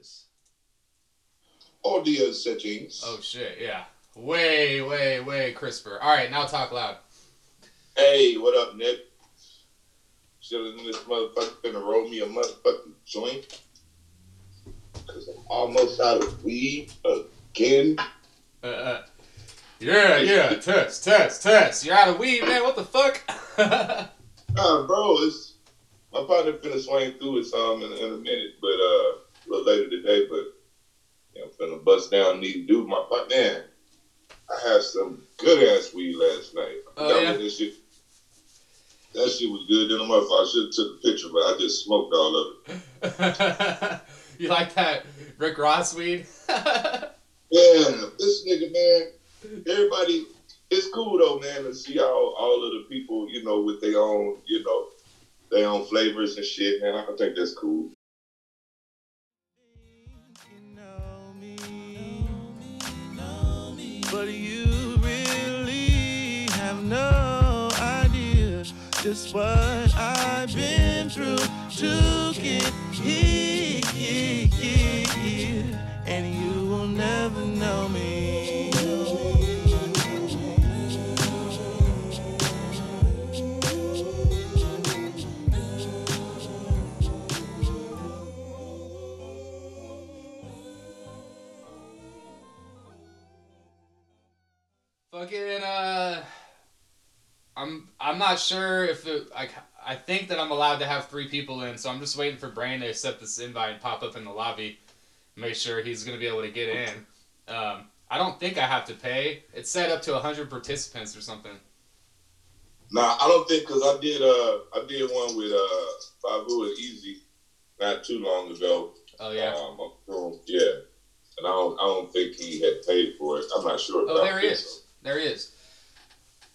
dias. All dias settings. Oh shit, yeah. Way, way, way crisper. All right, now talk loud. Hey, what up, Nick? Chilling in this motherfucker, finna roll me a motherfucking joint. Cause I'm almost out of weed again. Uh, uh, yeah, yeah. Test, test, test. You're out of weed, man. What the fuck? Nah, bro, it's my partner finna swing through it some in, in a minute, but uh, little later today. But yeah, I'm finna bust down need to do My partner, man, I had some good ass weed last night. Oh, I Oh, yeah? That shit, that shit was good. Then I'm up. I should have took a picture, but I just smoked all of it. you like that Rick Ross weed? Yeah, this nigga, man. Everybody, it's cool though, man, to see all all of the people, you know, with their own, you know, their own flavors and shit, man. I think that's cool. But you really have no idea just what I've been through to get here, and you will never know me. Fucking uh, I'm I'm not sure if it like I think that I'm allowed to have three people in, so I'm just waiting for Brain to accept this invite and pop up in the lobby, make sure he's gonna be able to get in. Um, I don't think I have to pay. It's set up to hundred participants or something. Nah, I don't think because I did uh I did one with uh Babu and Easy not too long ago. Oh yeah. Um, yeah, and I don't I don't think he had paid for it. I'm not sure. Oh, there he is. There he is.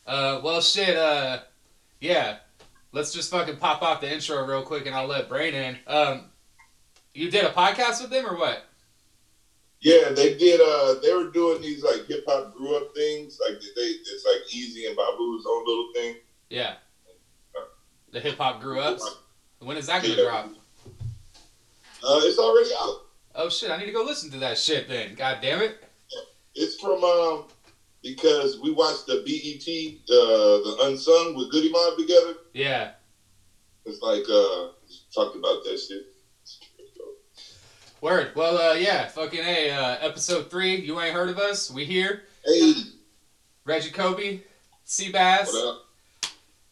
Uh, well, shit. Uh, yeah. Let's just fucking pop off the intro real quick, and I'll let Brain in. Um, you did a podcast with them or what? Yeah, they did. Uh, they were doing these like hip hop grew up things. Like they, it's like Easy and Babu's own little thing. Yeah. The hip hop grew up. When is that gonna Yeah. drop? Uh, it's already out. Oh shit! I need to go listen to that shit then. God damn it. It's from um because we watched the BET uh, the Unsung with Goodie Mob together. Yeah. It's like uh talked about that shit. Word. Well, uh, yeah. Fucking a. Uh, episode three. You ain't heard of us? We here. Hey, Reggie Kobe, Seabass. what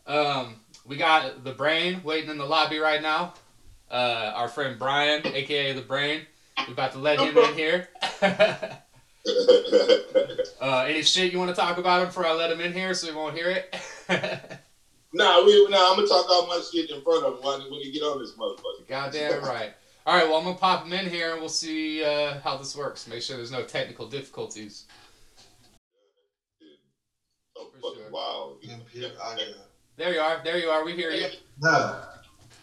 up? Um, we got the brain waiting in the lobby right now. Uh, our friend Brian, aka the Brain. We about to let him in here. uh, any shit you want to talk about him before I let him in here so he won't hear it? nah, we nah. I'm gonna talk all my shit in front of him when, when you get on this motherfucker. Goddamn right. All right, well I'm gonna pop him in here and we'll see uh, how this works. Make sure there's no technical difficulties. Oh, For sure. wow. There you are. There you are. We hear you. No.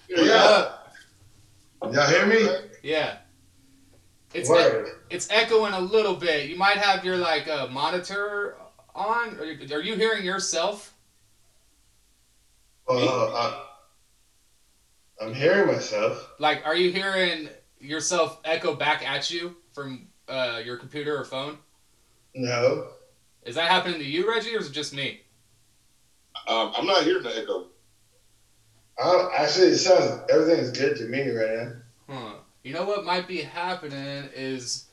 Yeah. Y'all hear me? Yeah. It's Word. it's echoing a little bit. You might have your like uh, monitor on. Are you, are you hearing yourself? Uh, I, I'm hearing myself. Like, are you hearing yourself echo back at you from uh, your computer or phone? No. Is that happening to you, Reggie, or is it just me? Um, I'm not hearing the echo. I don't, actually, it sounds everything is good to me right now. Huh. You know what might be happening is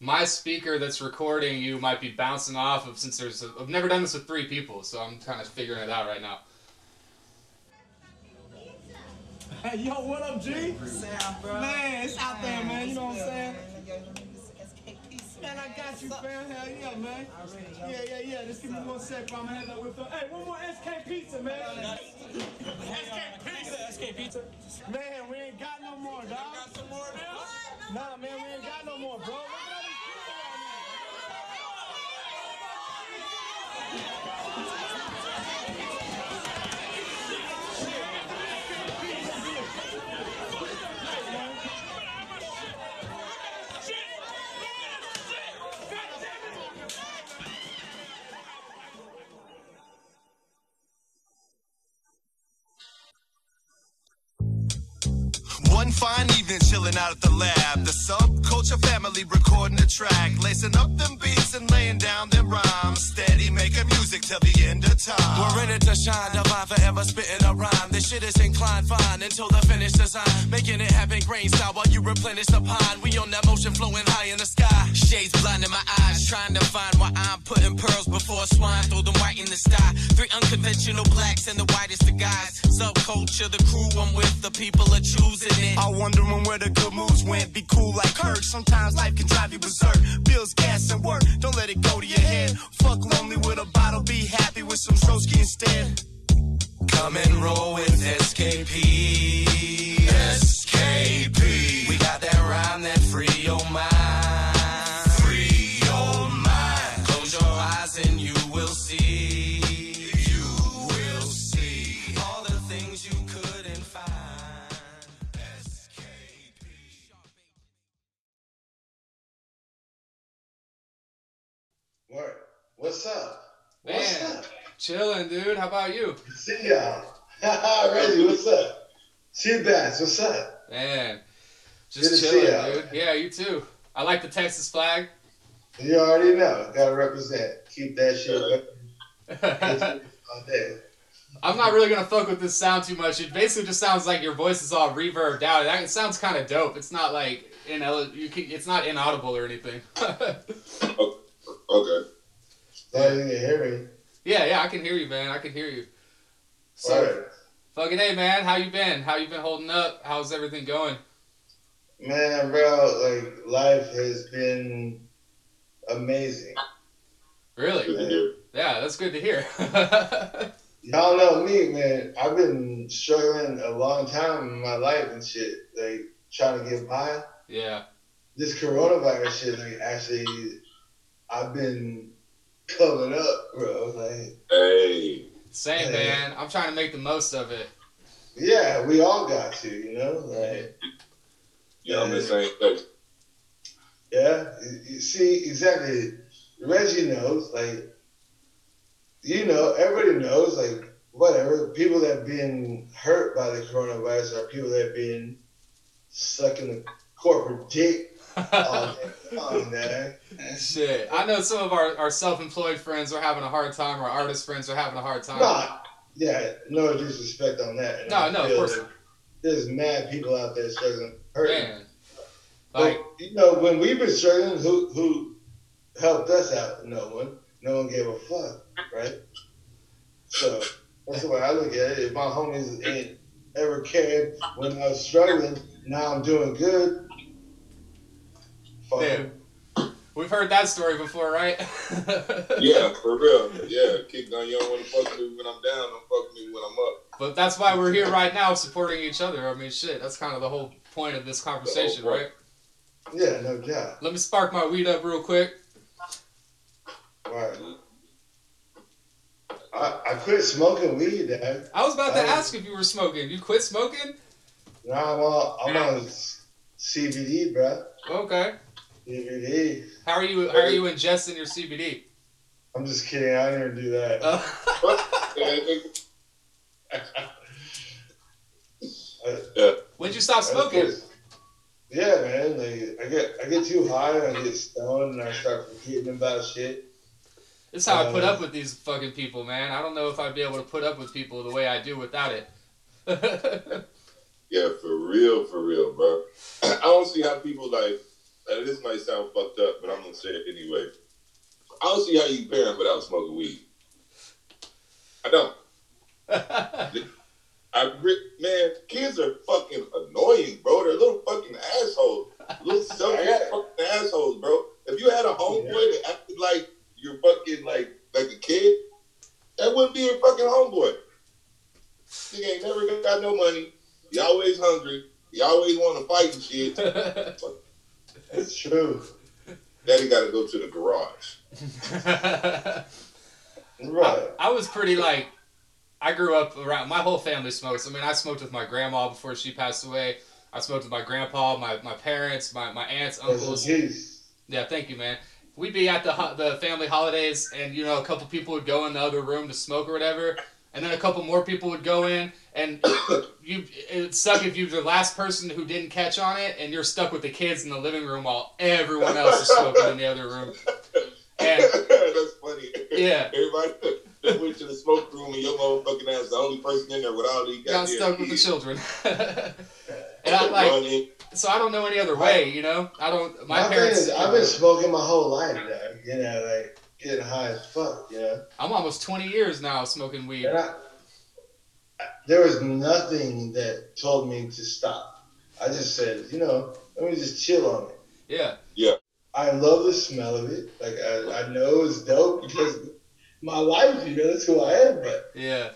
my speaker that's recording you might be bouncing off of since there's. A, I've never done this with three people, so I'm kind of figuring it out right now. Hey, yo, what up, G? Sound, bro. Man, it's out there, man. You know what I'm saying? Man, I got you, fam. Hell yeah, man. Yeah, yeah, yeah. Just give me one sec, bro. I'm gonna have that with them. Hey, one more SK Pizza, man. SK Pizza. SK Pizza. Man, we ain't got no more, dog. Got some more now? Nah, man, we ain't got no more, bro. Fine evening, chilling out at the lab. The subculture family recording a track, lacing up them beats and laying down them rhymes. Steady making music till the end of time. We're ready to shine, divine forever spitting a rhyme. This shit is inclined fine until the finished design. Making it happen, grain style while you replenish the pine. We on that motion flowing high in the sky. Shades blinding my eyes, trying to find why I'm putting pearls before swine. Throw them white in the sky. Three unconventional blacks and the whitest of guys. Subculture, the crew I'm with, the people are choosing it. I wondering where the good moves went. Be cool like Kirk. Sometimes life can drive you berserk. Bills, gas, and work. Don't let it go to your head. Fuck lonely with a bottle. Be happy with some Strosky instead. Come and roll with SKP. SKP. We got that rhyme that free your mind. What's up? Man. What's up? Chilling, dude. How about you? See y'all. Reggie, what's up? See you, Bats, what's up? Man, Good just to see chilling, dude. Yeah, you too. I like the Texas flag. You already know. Gotta represent. Keep that shit up. I'm not really gonna fuck with this sound too much. It basically just sounds like your voice is all reverbed out. That it sounds kind of dope. It's not like in you can, It's not inaudible or anything. Oh, okay. Glad you can hear me. yeah, yeah, I can hear you, man. I can hear you. So, Alright. fucking hey, man. How you been? How you been holding up? How's everything going? Man, bro, like life has been amazing. Really? Good. Yeah, that's good to hear. Y'all know me, man. I've been struggling a long time in my life and shit, like trying to get by. yeah. This coronavirus shit, like actually, I've been coming up, bro. Like, Hey. Same, Hey. man. I'm trying to make the most of it. yeah, we all got to, you know, like, Yeah, I'm in the same place. yeah. You- You see, exactly. Reggie knows, like, you know, everybody knows, like, whatever. People that been hurt by the coronavirus are people that been sucking the corporate dick all day long, man. Shit. I know some of our, our self employed friends are having a hard time, our artist friends are having a hard time. Nah, yeah, no disrespect on that. And No, I no, of course not. There's mad people out there struggling, hurting. Man. Like, But you know, when we've been struggling, who who helped us out? No one. No one gave a fuck, right? So that's the way I look at it. If my homies ain't ever cared when I was struggling, now I'm doing good. Damn. We've heard that story before, right? Yeah, for real. Yeah, keep down. You don't want to fuck me when I'm down. Don't fuck me when I'm up. But that's why we're here right now supporting each other. I mean, shit, that's kind of the whole point of this conversation, right? Yeah, no doubt. Let me spark my weed up real quick. Right. I, I quit smoking weed, Dad. I was about to Oh. ask if you were smoking. You quit smoking? Nah, I'm on, I'm on CBD, bro. Okay. CBD. How are you? How are you ingesting your CBD? I'm just kidding. I didn't do that. Uh, Yeah, when'd you stop smoking? Yeah, man. Like I get I get too high and I get stoned and I start forgetting about shit. This is how I put Uh, up with these fucking people, man. I don't know if I'd be able to put up with people the way I do without it. yeah, for real, for real, bro. I don't see how people like. Uh, this might sound fucked up, but I'm gonna say it anyway. I don't see how you parent without smoking weed. I don't. I man, kids are fucking annoying, bro. They're little fucking assholes, little selfish fucking assholes, bro. If you had a homeboy that acted like you're fucking like like a kid, that wouldn't be your fucking homeboy. Nigga ain't never got no money. He always hungry. He always want to fight and shit. It's true. Daddy got to go to the garage. Right. I was pretty like, I grew up around. My whole family smokes. I mean, I smoked with my grandma before she passed away. I smoked with my grandpa, my, my parents, my, my aunts, uncles. Yeah, thank you, man. We'd be at the the family holidays, and you know, a couple people would go in the other room to smoke or whatever. And then a couple more people would go in, and you it'd suck if you're the last person who didn't catch on it, and you're stuck with the kids in the living room while everyone else is smoking in the other room. And That's funny. Yeah. Everybody that went to the smoke room and your motherfucking ass is the only person in there with all these got goddamn stuck with the children. and I like, Running. so I don't know any other way, you know. I don't. My, My, parents. is, I've been smoking my whole life, dog. You know, like getting high as fuck. You know, I'm almost 20 years now smoking weed. I, I- there was nothing that told me to stop. I just said, you know, let me just chill on it. Yeah. Yeah. I love the smell of it. Like I, I know it's dope because my life, you know, that's who I am. But Yeah.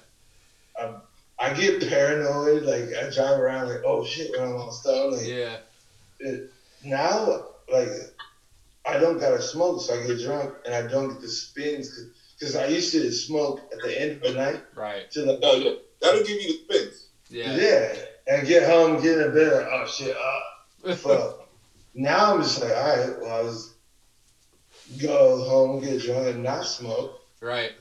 I get paranoid. Like I drive around like, oh shit, when I'm on stone. Like Yeah. now, like I don't gotta smoke, so I get drunk and I don't get the spins because I used to smoke at the end of the night Right. to the Oh yeah, that'll give you the spins. Yeah. yeah, and get home, get in bed. Like, oh shit, ah, fuck. now I'm just like, all right, well, I was go home, get drunk, and not smoke. right.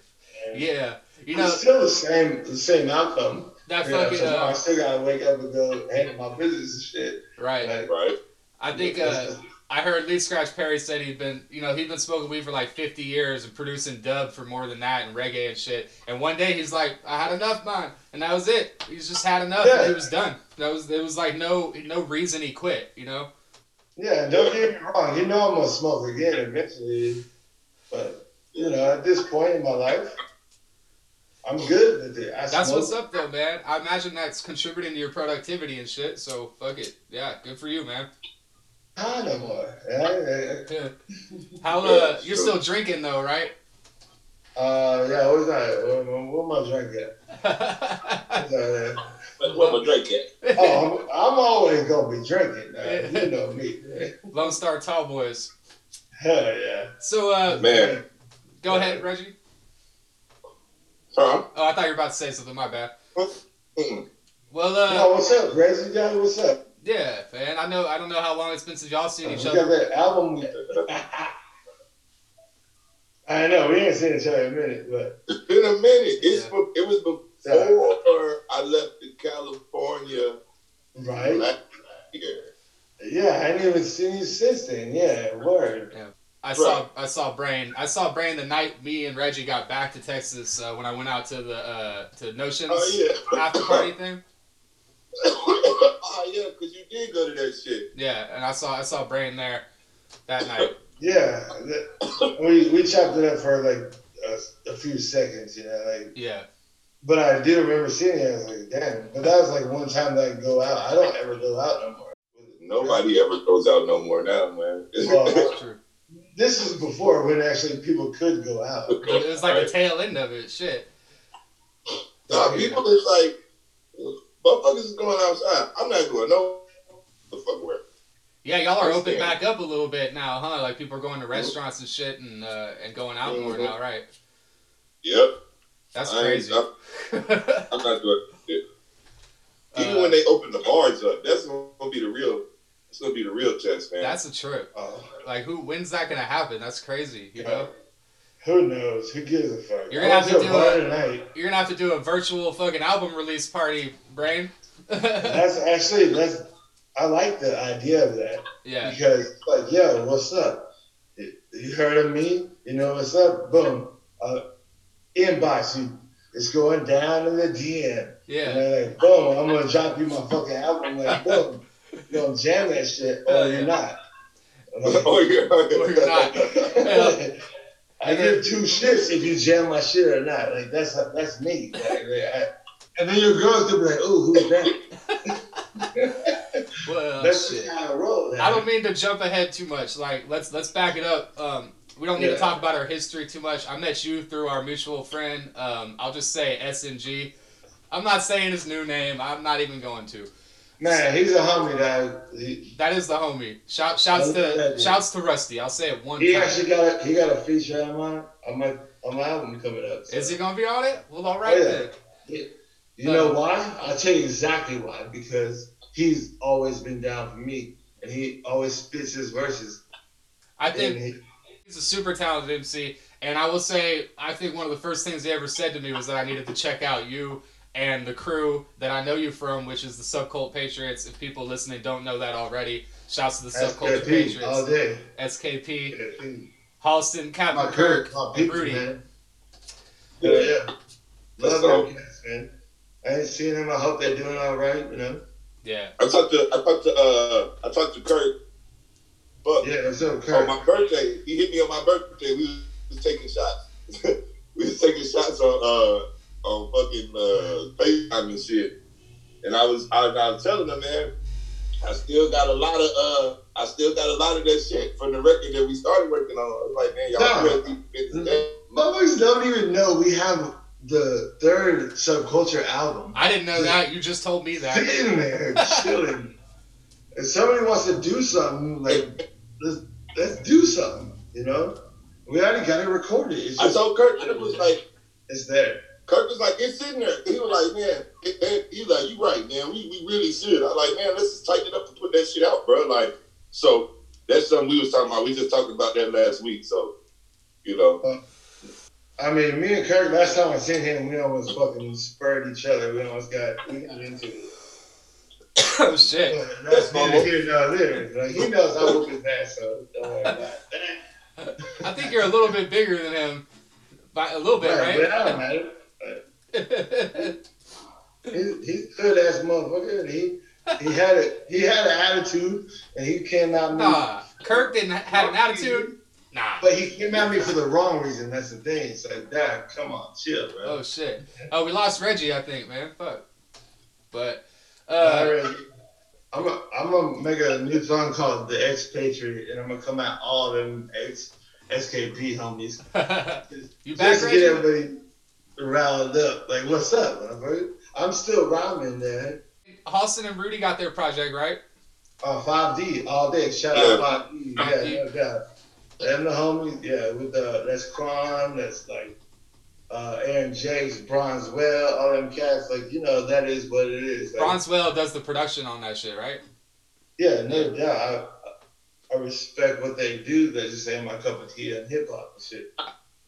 And Yeah. You it's know still the same, the same outcome. that You know, fucking tomorrow I uh, still gotta wake up and go handle my business and shit. right. Like, Right. I think uh, I heard Lee Scratch Perry said he'd been, you know, he'd been smoking weed for like 50 years and producing dub for more than that and reggae and shit. And one day he's like, I had enough, man, and that was it. He's just had enough. Yeah. And he was done. That was it was like no no reason he quit. You know. Yeah, don't get me wrong. You know I'm gonna smoke again eventually, but you know at this point in my life, I'm good with it. I That's smoke. what's up though, man. I imagine that's contributing to your productivity and shit. So fuck it. Yeah, good for you, man. Ah, no more. Yeah, yeah, Yeah. How uh, you're still drinking though, right? yeah. Uh, yeah. What was that? What, what, what am I drinking? What's that? That's what my drink at. Oh, I'm, I'm always gonna be drinking. Now. You know me. Lone Star Tall Boys. Hell yeah. So uh, Man. go ahead, Reggie. Huh? Oh, I thought you were about to say something. My bad. Well, uh, Yo, what's up, Reggie? Johnny, what's up? Yeah, man. I know. I don't know how long it's been since y'all seen We each got other. that album. we- I know we ain't seen each other in a minute, but It's been a minute. It's Yeah. be- it was before I left to California right. last year. Yeah, I ain't even seen you since then. Yeah, word. I saw. I saw Brain. I saw Brain the night me and Reggie got back to Texas uh, when I went out to the uh, to Notions Oh yeah. after party thing. Oh yeah, because you did go to that shit. Yeah, and I saw I saw Brain there that night. Yeah, that, we we chopped it up for like a, a few seconds, you know, like. Yeah, But I do remember seeing it. I was like, damn. But that was like one time that I go out. I don't ever go out no more. Nobody ever goes out no more now, man. Well, that's true. this is before when actually people could go out. It was like the tail end of it. Shit. Nah, people is like, motherfuckers is going outside. I'm not going no the fuck where. Yeah, y'all are open Understand. back up a little bit now, huh? Like people are going to restaurants and shit and uh, and going out more Mhm. now, right? Yep. That's I crazy. I'm, I'm not doing it. Even Uh, when they open the bars up, that's gonna be the real. It's gonna be the real test, man. That's a trip. Oh, Like, who? When's that gonna happen? That's crazy. You know, who knows? Who gives a fuck? You're gonna have to a do bar it. tonight. you're gonna have to do a virtual fucking album release party, brain. That's actually that's. I like the idea of that yeah, because like, yo, what's up? You heard of me? You know what's up? Boom. Uh, inbox you. It's going down in the DM. And yeah, they're like, boom, I'm gonna drop you my fucking album. Like, boom, you gonna jam that shit or Hell you're yeah. not. Like, oh yeah. Or you're not. I give two shits if you jam my shit or not. Like that's that's me. Like, like, I, and then your girls could be like, "Ooh, who's that?" well, that's shit. just how I roll. I don't mean to jump ahead too much. Like, let's let's back it up. Um, we don't need to talk about our history too much. I met you through our mutual friend. Um, I'll just say SNG. I'm not saying his new name. I'm not even going to. Man, he's a homie that he, That is the homie. Shout, shouts to shouts to Rusty. I'll say it one he time. actually got a he got a feature on my on my on my album coming up. so. Is he gonna be on it? Well, all right Oh, yeah. then. You know why? I'll tell you exactly why. Because he's always been down for me, and he always spits his verses. I think he, he's a super talented MC, And I will say, I think one of the first things he ever said to me was that I needed to check out you and the crew that I know you from, which is the Subcult Patriots. If people listening don't know that already, shouts to the Subcult SKP all Patriots, day. SKP, SKP. Halston, Captain My Kirk, Kirk, my and Rudy. man. Yeah, yeah. Love go. them cats, man. I ain't seen them. I hope they're doing all right. You know. Yeah. I talked to I talked to uh I talked to Kurt. But Yeah. What's up, on Kirk? my birthday, he hit me on my birthday. We was taking shots. we was taking shots on uh on fucking uh FaceTime and shit. And I was I, I was telling him, man, I still got a lot of uh I still got a lot of that shit from the record that we started working on. I was like, man, y'all No. really get. Motherfuckers don't even know we have the third subculture album I didn't know that. You just told me that. sitting there chilling. If somebody wants to do something, like let's let's do something. You know, we already got it recorded. It's I just told Kurt and it was like it's there. Kirk was like, it's sitting there. He was like, man, it, it, he was like, you right, man. We, we really should. I was like, man, let's just tighten it up and put that shit out, bro. Like, so that's something we was talking about. We just talked about that last week. So, you know, I mean, me and Kirk. Last time I seen him, we almost fucking spurred each other. We almost got we got into it. oh shit. But that's neither here nor there. Like he knows I whoop his ass, so don't worry about that. I think you're a little bit bigger than him. By a little bit, Right, but that don't right? matter. He, he's a hood ass motherfucker. He he had a he had an attitude, and he came at me. nah. Kirk didn't have an attitude. Nah. But he came at me for the wrong reason. That's the thing. It's like, Dad, come on, chill, bro. Oh shit. Oh, we lost Reggie, I think, man. Fuck. But uh, I'm gonna I'm gonna make a new song called "The Expatriate," and I'm gonna come at all of them ex SKP homies you back, just to get Reggie? everybody riled up. Like, what's up, motherfucker? I'm still rhyming there. Halston and Rudy got their project, right? Uh, 5D all day. Shout Yeah. out 5D. Yeah, 5D. no doubt. And the homies, yeah, with the that's Kron, that's like uh, Aaron Jakes, Bronze Well, all them cats. Like, you know, that is what it is. Like, Bronzewell does the production on that shit, right? Yeah, no doubt. I, I respect what they do. They just ain't my cup of tea and hip hop and shit.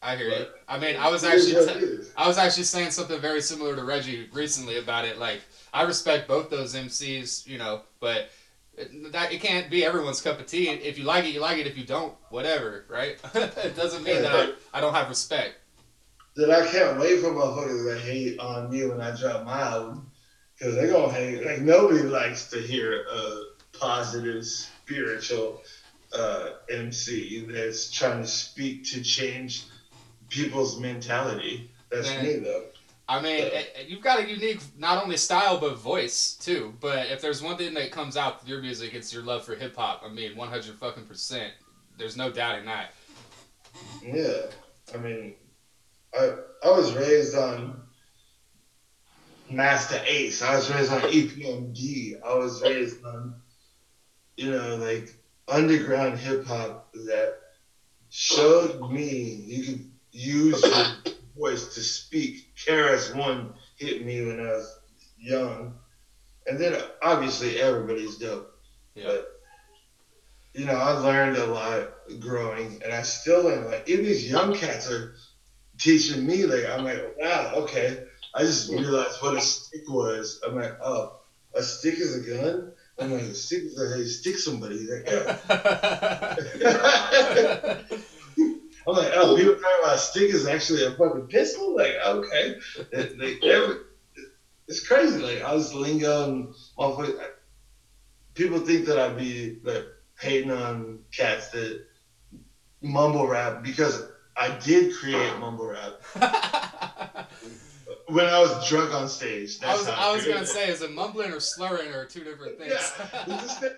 I hear you. I mean, I was actually t-. I was actually saying something very similar to Reggie recently about it. Like, I respect both those MCs, you know, but it, that it can't be everyone's cup of tea. If you like it, you like it. If you don't, whatever, right? it doesn't mean that I, I don't have respect. That I can't wait for motherfuckers to hate on me when I drop my album. Because they're going to hate. Like, nobody likes to hear a positive, spiritual uh, MC that's trying to speak to change people's mentality. That's Man. me, though. I mean, it, it- eh, you've got a unique not only style but voice too. But if there's one thing that comes out with your music, it's your love for hip hop. I mean, 100 fucking percent. There's no doubting that. Yeah, I mean, I I was raised on Masta Ace. I was raised on EPMD. I was raised on, you know, like underground hip hop that showed me you could use your voice to speak. KRS One hit me when I was young, and then obviously everybody's dope. Yeah. But you know, I learned a lot growing, and I still learn. Like even these young cats are teaching me. Like I'm like, wow, okay. I just realized what a stick was. I'm like, oh, a stick is a gun. I'm like, a stick is how you stick somebody. He's like, yeah. I'm like, oh, people talking about a stick is actually a fucking pistol. Like, okay, they- it's crazy. Like, I was lingo and. People think that I'd be like hating on cats that mumble rap because I did create mumble rap when I was drunk on stage. I was I was gonna it. say, is it mumbling or slurring or two different things? Yeah,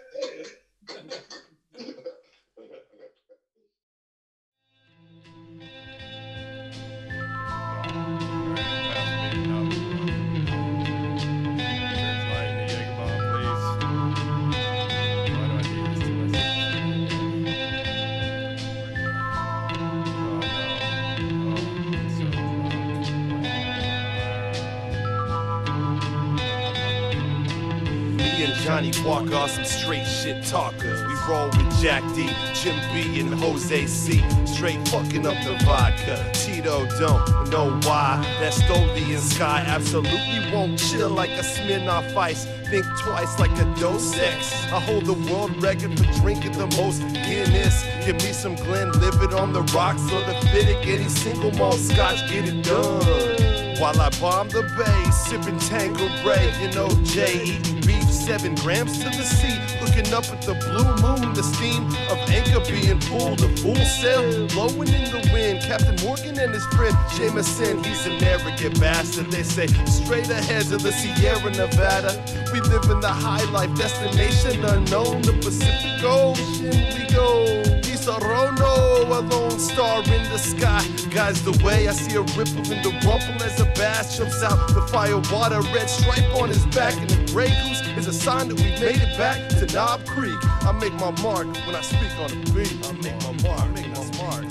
shit talkers. We roll with Jack D, Jim B, and Jose C. Straight fucking up the vodka. Tito don't know why. That Stolian sky absolutely won't chill like a Smirnoff Ice. Think twice like a Dos Ex. I hold the world record for drinking the most Guinness. Give me some Glen, live it on the rocks or the Fittick. Any single malt scotch, get it done. While I bomb the bay, sipping Tanqueray, know, Jay eating beef, seven grams to the sea. Up at the blue moon, the steam of anchor being pulled, a full sail blowing in the wind. Captain Morgan and his friend Jameson, he's an arrogant bastard. They say straight ahead to the Sierra Nevada. We live in the high life destination unknown, the Pacific Ocean. We go. Rono, oh a lone star in the sky. Guides the way, I see a ripple in the rumble as a bass jumps out the fire water. Red stripe on his back, and gray goose is a sign that we've made it back to Knob Creek. I make my mark when I speak on the beat. I make my mark, make my mark.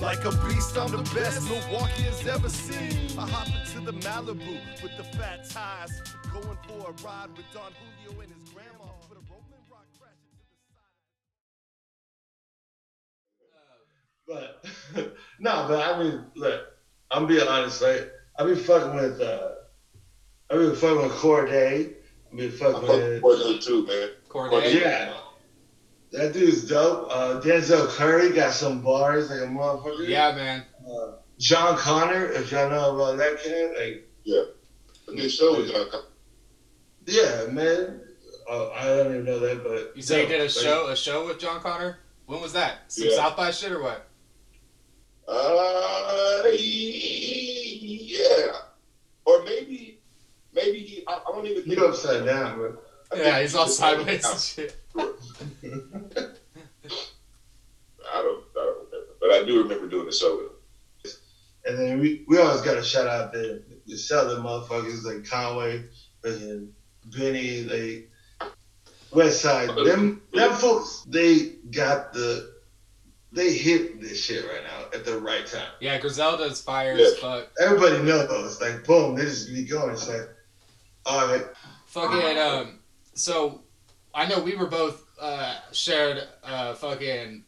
Like a beast, I'm the best Milwaukee has ever seen. I hop into the Malibu with the fat tires, going for a ride with Don Julio and his grandma. But no, but I mean, look, I'm being honest, right? I've been fucking with, uh, I've been fucking with Cordae. I've been I fucking with, with them too, man. Cordae. yeah. That dude's dope. Uh, Denzel Curry got some bars like a motherfucker. Yeah, man. Uh, Jon Connor, if y'all know about that kid, like, yeah. The new show is gonna come. yeah, man. Uh, I don't even know that, but You say you dope. did a Like, show a show with Jon Connor? When was that? Some Yeah. South by shit or what? Uh, yeah. Or maybe, maybe he. I, I don't even think. You upside down, bro. I think Yeah, he's all just- sideways and shit. I don't, I don't remember, but I do remember doing the show with him. And then we, we always got to shout out the the southern motherfuckers like Conway, fucking Benny, like West Side. Them them folks, they got the they hit this shit right now at the right time. Yeah, Griselda's fire Yeah. as fuck. Everybody knows, like boom, they just be going. It's like, all right, Fucking um so I know we were both uh shared uh fucking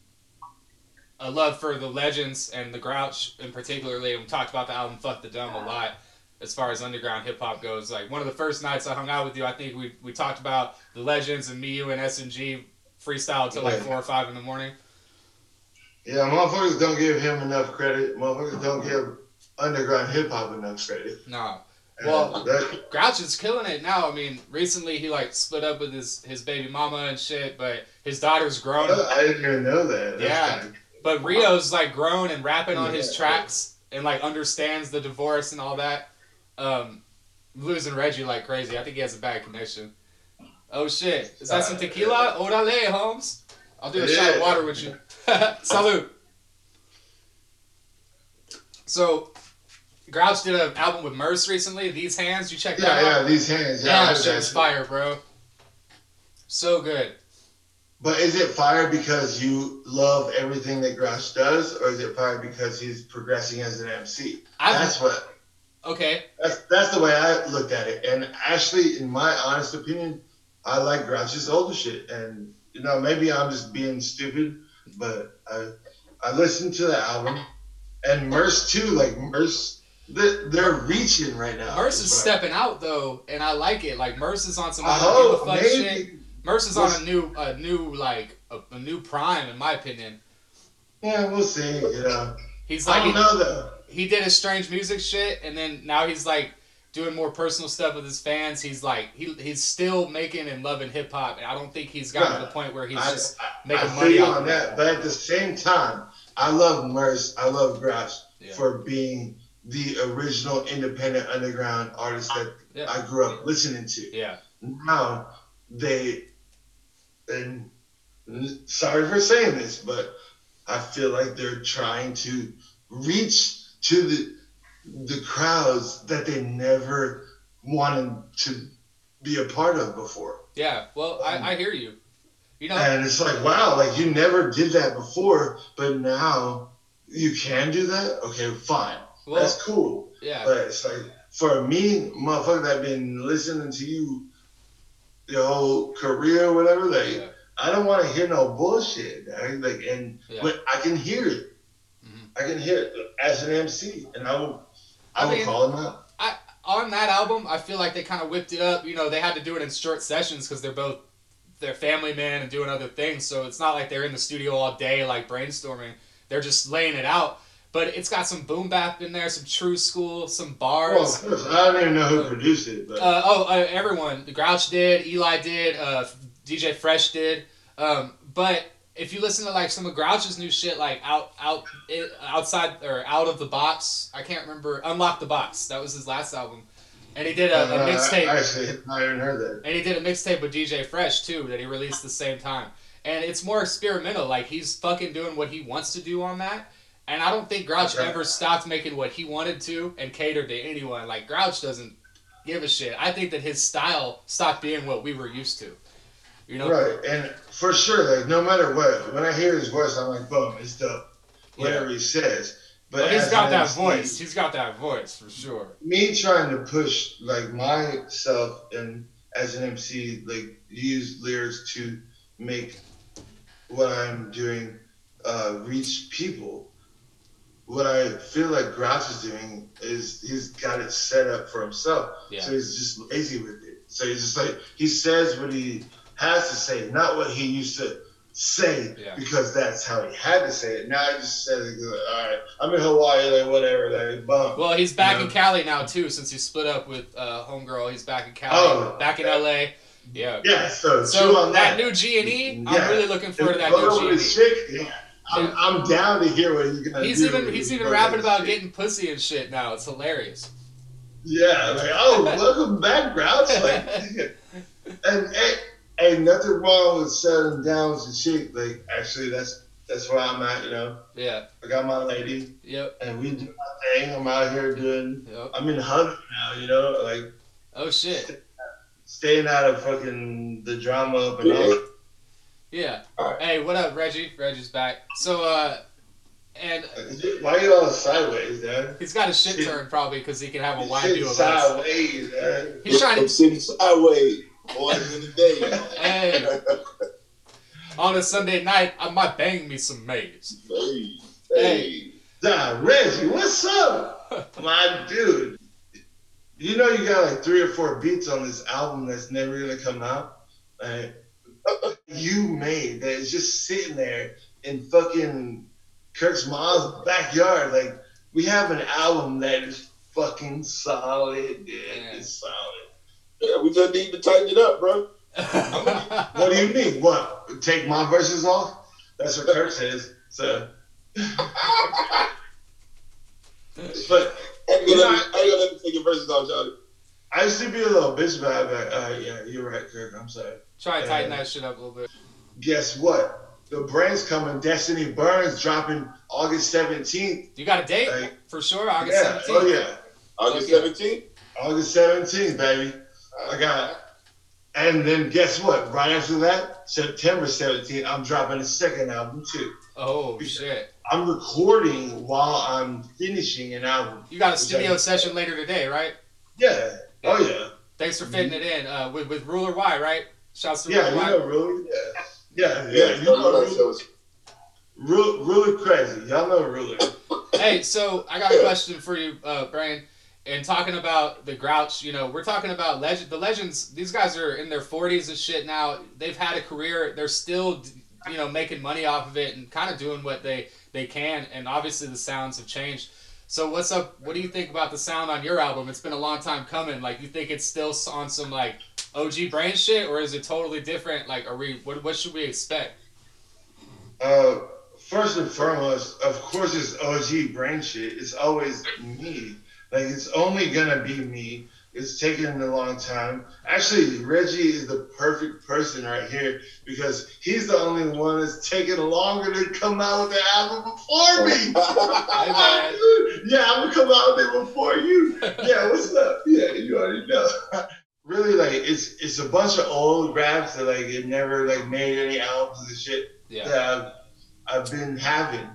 a love for the legends and the Grouch in particularly and we talked about the album Fuck the Dumb" a lot as far as underground hip hop goes. Like one of the first nights I hung out with you, I think we we talked about the legends and me, you and S and G freestyle till like four or five in the morning. yeah, motherfuckers don't give him enough credit. Motherfuckers don't give underground hip hop enough credit. No. And Well- that, Grouch is killing it now. I mean, recently he like split up with his his baby mama and shit, but his daughter's grown. I didn't even know that. That's Yeah. kinda- But Rio's like grown and rapping on his Yeah. tracks and like understands the divorce and all that. Um, losing Reggie like crazy. I think he has a bad connection. Oh shit! Is that some Uh, tequila? Orale, Holmes. I'll do a It shot of water with you. Salute. So, Grouch did an album with Murs recently. These hands, you check yeah, that out. yeah, these hands. Yeah, Yeah, I that heard shit was shit. fire, bro. So good. But is it fire because you love everything that Grouch does, or is it fire because he's progressing as an MC? I That's what. okay. That's that's the way I looked at it. And actually, in my honest opinion, I like Grouch's older shit. And you know, maybe I'm just being stupid, but I I listened to the album, and Murs too. Like Murs, they're, they're reaching right now. Murs is I- stepping out though, and I like it. Like Murs is on some I I give a oh, fuck shit. Murs is on a new, a new like a, a new prime in my opinion. Yeah, we'll see. You know, He's I don't know though. he, did his strange music shit, and then now he's like doing more personal stuff with his fans. He's like he he's still making and loving hip hop, and I don't think he's gotten to the point where he's I, just I, making I money on that, but at the same time, I love Murs. I love Grouch Yeah. for being the original independent underground artist that Yeah. I grew up listening to. Yeah, Now they, and sorry for saying this, but I feel like they're trying to reach to the the crowds that they never wanted to be a part of before. yeah. Well, I, I hear you. You know, And it's like, wow, like you never did that before, but now you can do that? Okay, fine. Well, That's cool. yeah, But it's like, for me, motherfucker, that been listening to you your whole career or whatever. Like Yeah. I don't want to hear no bullshit. dog. Like and Yeah. but I can hear it. Mhm. I can hear it as an MC, and I will. I, I will mean- call him out. I on that album, I feel like they kind of whipped it up. You know, they had to do it in short sessions because they're both they're family men and doing other things. So it's not like they're in the studio all day like brainstorming. They're just laying it out. But it's got some boom bap in there, some true school, some bars. course, I don't even know who produced it, but Uh, oh, uh, everyone. The Grouch did, Eligh did, uh, DJ Fresh did. Um, but if you listen to like some of Grouch's new shit, like out, out, it, outside or out of the box, I can't remember. Unlock the box. That was his last album, and he did a, a uh, mixtape. I actually I haven't heard that. And he did a mixtape with DJ Fresh too that he released the same time. And it's more experimental. Like he's fucking doing what he wants to do on that. And I don't think Grouch Okay. ever stopped making what he wanted to and catered to anyone. Like Grouch doesn't give a shit. I think that his style stopped being what we were used to. You know? Right, and for sure, like no matter what, when I hear his voice, I'm like, boom, it's dope. Whatever he says. But But he's got that MC, voice. He's got that voice for sure. Me trying to push like myself and as an MC, like use lyrics to make what I'm doing uh, reach people. What I feel like Grouch is doing is he's got it set up for himself. Yeah. So he's just lazy with it. So he's just like he says what he has to say, not what he used to say Yeah. because that's how he had to say it. Now he just says it 'cause, all right, I'm in Hawaii, like whatever, like bum. Well, he's back Yeah. in Cali now too since he split up with uh, Homegirl. He's back in Cali, Oh, back in yeah. LA. Yeah. yeah, so, So on that that. new G and E, I'm Yeah. really looking forward to that Photo new with G and E. yeah. I'm, I'm down to hear what he's gonna He's do. even he's even rapping about chick. getting pussy and shit now. It's hilarious. Yeah, like oh, welcome back, Grouch. Like, and hey, hey, nothing wrong with settling down with your chick. Like, actually, that's that's where I'm at. You know, Yeah. I got my lady, Yep. and we do my thing. I'm out here doing. Yep. I'm in Hunter now. You know, like Oh shit. staying out of fucking the drama up and all. Yeah. Alright. Hey, what up, Reggie? Reggie's back. So uh, and Why are you all sideways, man? he's got his shit turned probably because he can have a wide view of us. sideways, man. He's trying to sitting sideways, boys in the day. hey on a Sunday night. I might bang me some maize. hey, Hey. hey. Nah, Reggie, what's up? My dude. You know you got like three or four beats on this album that's never gonna come out. Like, you made that is just sitting there in fucking Kirk's mom's backyard. Like we have an album that is fucking solid, dude. Yeah. It's solid. Yeah, we just need to tighten it up, bro. What do you mean? What? Take my verses off? That's what Kirk says. So but I ain't gonna, let I ain't gonna take your verses off, Johnny. I used to be a little bitch about it, but uh, yeah, you're right, Kirk. I'm sorry. Try to tighten that shit up a little bit. Guess what? The brand's coming. Destiny Burns dropping August 17th. You got a date Like, for sure? August yeah. 17th. Oh, yeah. August Okay. 17th. August 17th, baby. I got it. And then guess what? Right after that, September 17th, I'm dropping a second album, too. Oh shit! I'm recording while I'm finishing an album. You got a studio Okay. session later today, right? Yeah. Oh, yeah. Thanks for fitting it in uh, with with Ruler Y, right? Shouts to Yeah, Ruler you know, really? Yeah. Yeah, Yeah, yeah. You know, that really, shows. really, really crazy. Y'all know really. Hey, so I got a question for you, uh, Brian. And talking about the Grouch, you know, we're talking about legend. The legends. These guys are in their forties and shit now. They've had a career. They're still, you know, making money off of it and kind of doing what they they can. And obviously the sounds have changed. So what's up? What do you think about the sound on your album? It's been a long time coming. Like, you think it's still on some like OG brain shit, or is it totally different? Like, are we? What what should we expect? Uh, first and foremost, of course, it's OG brain shit. It's always me. Like it's only gonna be me. It's taken a long time. Actually, Reggie is the perfect person right here because he's the only one that's taken longer to come out with the album before me. yeah, I'm gonna come out with it before you. Yeah, what's up? Yeah, you already know. really, like it's it's a bunch of old raps that like it never like made any albums and shit Yeah. that I've, I've been having,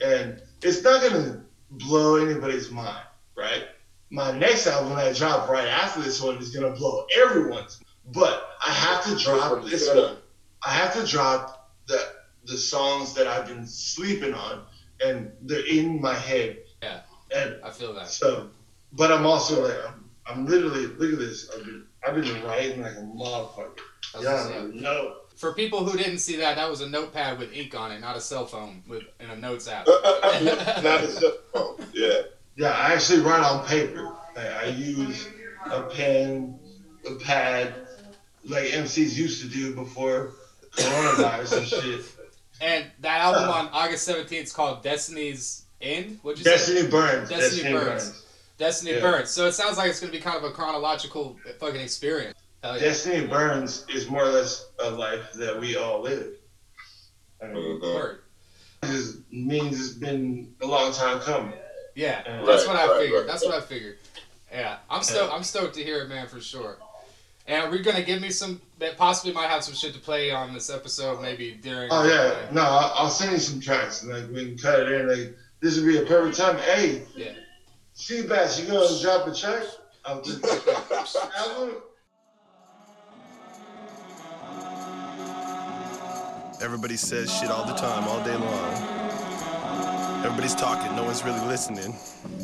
and it's not gonna blow anybody's mind, right? My next album that dropped right after this one is gonna blow everyone's. But I have to drop this. setup. I have to drop the the songs that I've been sleeping on, and they're in my head. Yeah. And I feel that. so, but I'm also like, I'm, I'm literally look at this. I've been I've been writing like a motherfucker. That's Y'all what's don't up. even know. For people who didn't see that, that was a notepad with ink on it, not a cell phone with in a notes app. Not a cell phone. Yeah. Yeah, I actually write on paper. Like, I use a pen, a pad, like MCs used to do before coronavirus and shit. And that album on August 17th is called Destiny's End. What'd you say? Destiny Burns. Destiny Burns. Destiny Yeah. Burns. So it sounds like it's gonna be kind of a chronological fucking experience. Hell yeah. Destiny Burns is more or less a life that we all live. I mean. Word. it just means it's been a long time coming. Yeah, Right, that's what I right, figured. right. That's what I figured. Yeah, I'm stoked. I'm stoked to hear it, man, for sure. And we're we gonna give me some? That possibly might have some shit to play on this episode, maybe during. Oh yeah, no, I'll, I'll send you some tracks. And like we can cut it in. Like this would be a perfect time. Hey, Yeah. Seabass, you gonna drop a check? I'll just. Everybody says shit all the time, all day long. Everybody's talking, no one's really listening.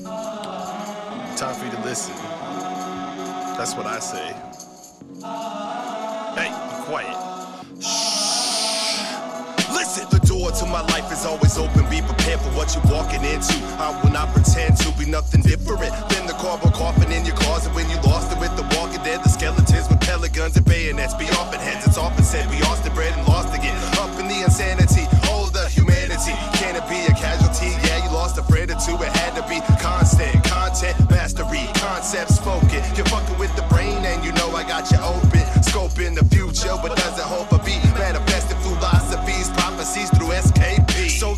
Time for you to listen. That's what I say. Hey, be quiet. My life is always open. Be prepared for what you're walking into. I will not pretend to be nothing different than the cardboard coffin in your closet when you lost it with the walking dead. The skeletons with pellet guns and bayonets. Be off in heads, it's often said. We lost the bread and lost again. Up in the insanity, all the humanity. Can it be a casualty? Yeah, you lost a friend or two. It had to be constant content, mastery, concept spoken. You're fucking with the brain, and you know I got you open. Scoping the future, but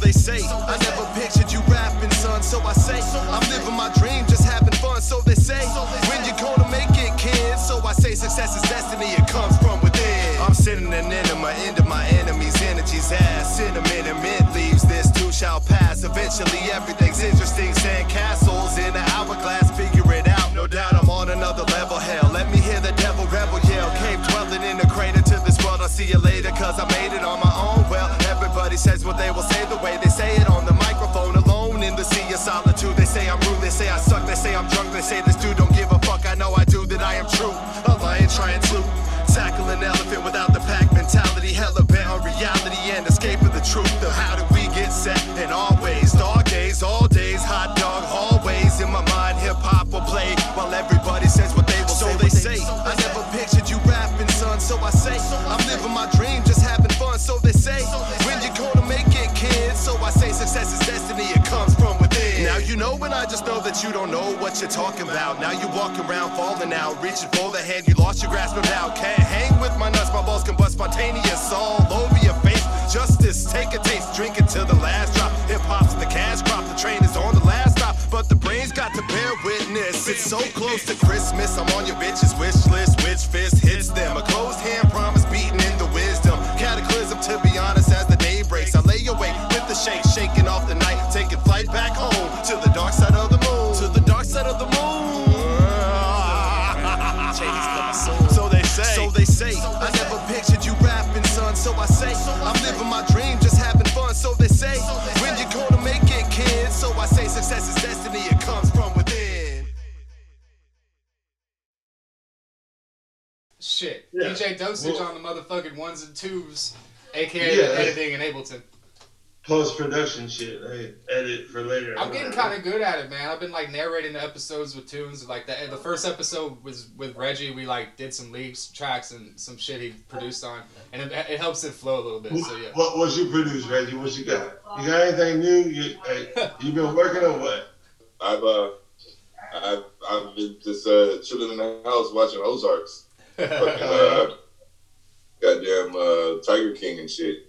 they say, I never pictured you rapping, son. So I say, I'm living my dream, just having fun. So they say, when you gonna make it, kid? So I say, success is destiny, it comes from within. I'm sitting an enema into my enemy's energies, ass cinnamon and mint leaves. This too shall pass. Eventually, everything's what you're talking about. Now you walk around falling out, reaching for the hand you lost your grasp, doubt. Can't hang with my nuts, my balls can bust spontaneous all over your face. Justice, take a taste, drink it till the last drop. Hip hop's the cash crop, the train is on the last stop, but the brain's got to bear witness. It's so close to Christmas, I'm on your bitch's wish list. Which fist hits them? A closed hand promise beating in the wisdom. Cataclysm, to be honest, as the day breaks. I lay awake with the shake, shaking off the night, taking flight back home So I say. I'm living my dream, just having fun. So they say. When you gonna make it, kid? So I say. Success is destiny. It comes from within. Shit. Yeah. DJ Dosage Well- on the motherfucking ones and twos, aka Yeah. editing in Ableton. Post production shit. Like edit for later. I'm getting kind of good at it, man. I've been like narrating the episodes with tunes. Like the the first episode was with Reggie. We like did some leaks tracks and some shit he produced on, and it, it helps it flow a little bit. So yeah. What what you produce, Reggie? What you got? You got anything new? You like, you been working on what? I've uh, I've I've been just uh chilling in the house watching Ozarks. Fucking, uh, goddamn uh, Tiger King and shit.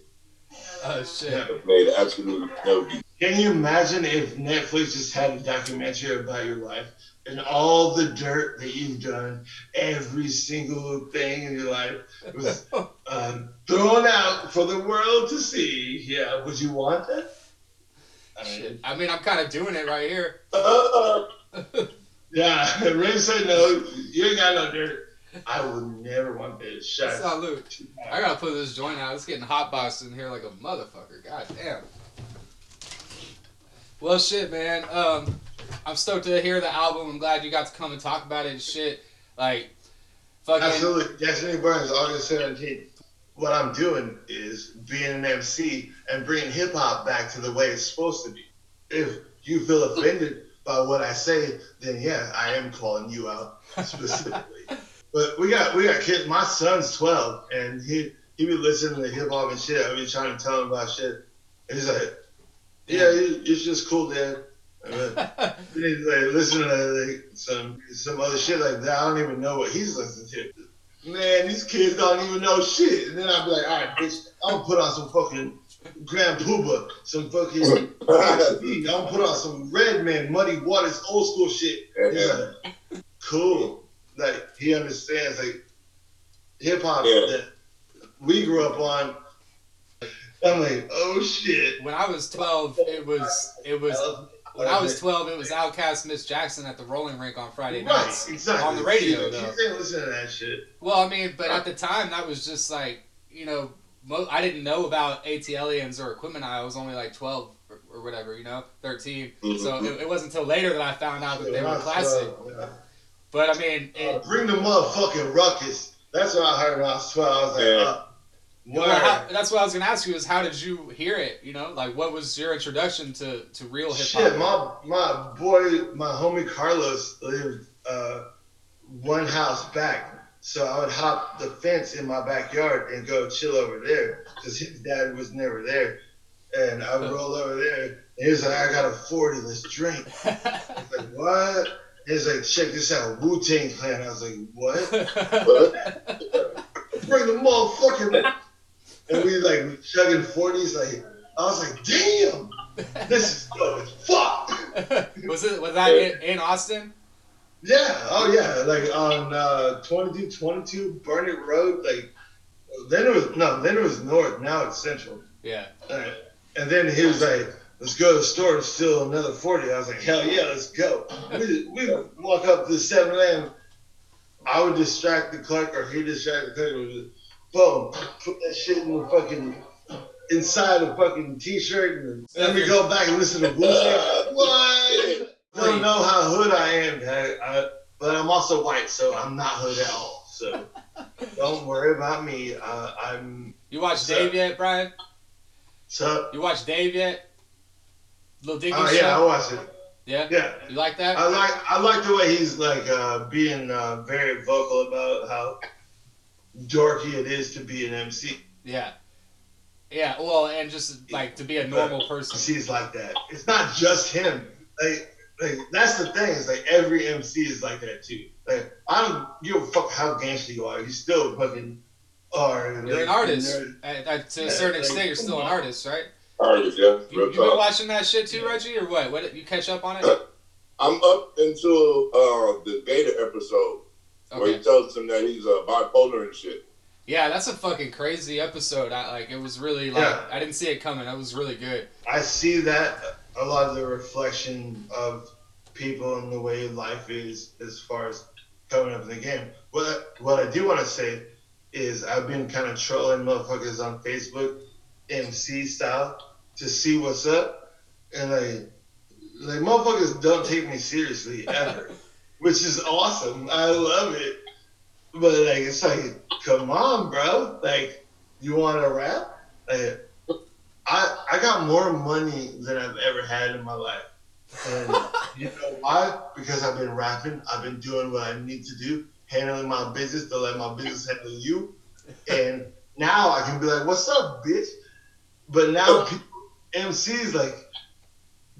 Oh shit. I've made absolutely no beat. Can you imagine if Netflix just had a documentary about your life and all the dirt that you've done, every single thing in your life was um, thrown out for the world to see? Yeah, would you want that? I mean, Shit. I mean, I'm kind of doing it right here. Uh, yeah, Ray said no. You ain't got no dirt. I would never want that shot. Salute. I gotta put this joint out. It's getting hot boxed in here like a motherfucker. God damn. Well, shit, man. Um, I'm stoked to hear the album. I'm glad you got to come and talk about it and shit. Like, fucking. Absolutely. Destiny Burns, August 17th. What I'm doing is being an MC and bringing hip hop back to the way it's supposed to be. If you feel offended by what I say, then yeah, I am calling you out specifically. but we got we got kids. My son's 12, and he he be listening to hip hop and shit. I be trying to tell him about shit. And he's like, yeah, it- it's just cool, Dad. Uh, He's like listening to like some some other shit like that. I don't even know what he's listening to. Man, these kids don't even know shit. And then I'll be like, all right, bitch, I'm gonna put on some fucking Grand Puba, some fucking I'm gonna put on some Redman, Muddy Waters, old school shit. Like, cool. Like he understands like hip hop Yeah. that we grew up on. I'm like, oh shit. when I was 12, it was it was when I was 12, it was Outkast Miss Jackson at the Rolling Rink on Friday Right, nights. exactly. on the radio, See, though. Kids ain't listening to that shit. Well, I mean, but at the time, that was just like you know, mo- I didn't know about ATLiens or Aquemini I was only like 12 or, or whatever, you know, 13. Mhm. So it, it wasn't until later that I found out that they were That's, classic. yeah. But I mean, Uh, bring the motherfucking ruckus. That's what I heard when I was 12. I was like, Yeah. uh, well, how, that's what I was gonna ask you is how did you hear it? You know, like what was your introduction to to real hip hop? Shit, my my boy, my homie Carlos lived uh, one house back, so I would hop the fence in my backyard and go chill over there because his dad was never there, and I would roll over there. And he was like, "I got a forty, let's drink." I was like, "What?" He's like, "Check this out, Wu Tang Clan." I was like, "What?" Bring the motherfucking. And we like we chugging forties. Like I was like, "Damn, this is dope as fuck." was it was that in, in Austin? Yeah, oh yeah, like on uh, 22, 22 Burnett Road, like then it was no, then it was north. Now it's central. Yeah. Uh, and then he was like, "Let's go to the store and steal another 40. I was like, "Hell yeah, let's go." We we walk up to the 7 Eleven. I would distract the clerk, or he distract the clerk. Boom, put that shit in the fucking inside the fucking t-shirt, and then me go back and listen to Tang. What? don't know how hood I am, I, I, but I'm also white, so I'm not hood at all. So don't worry about me. Uh, I'm You watch So- Dave yet, Brian? so. You watch Dave yet? Lil Dicky Oh yeah, I watched it. yeah. Yeah, You like that? I like I like the way he's like uh, being uh, very vocal about how dorky it is to be an MC. Yeah. Yeah, well, and just like to be a normal person. MC's like that. It's not just him. Like, like that's the thing. Is like every MC is like that too. Like I don't give a fuck how gangster you are. You still fucking are. You're like, an artist. At, at, to a certain extent, you're still an artist, right? Artist, yeah. You, Real you been talk. watching that shit too, Reggie, or what? What you catch up on it? I'm up until uh, the GaTa episode where he tells him that he's uh, bipolar and shit. Yeah, that's a fucking crazy episode. I like. It was really like Yeah. I didn't see it coming. That was really good. I see that a lot of the reflection of people and the way life is as far as coming up in the game. What what I do want to say is I've been kind of trolling motherfuckers on Facebook, MC style, to see what's up, and like like motherfuckers don't take me seriously ever, which is awesome. I love it. But like it's like, come on, bro. Like, you want to rap? Like, I I got more money than I've ever had in my life. And you know why? Because I've been rapping. I've been doing what I need to do, handling my business to let my business handle you. And now I can be like, "What's up, bitch?" But now oh. people, MCs like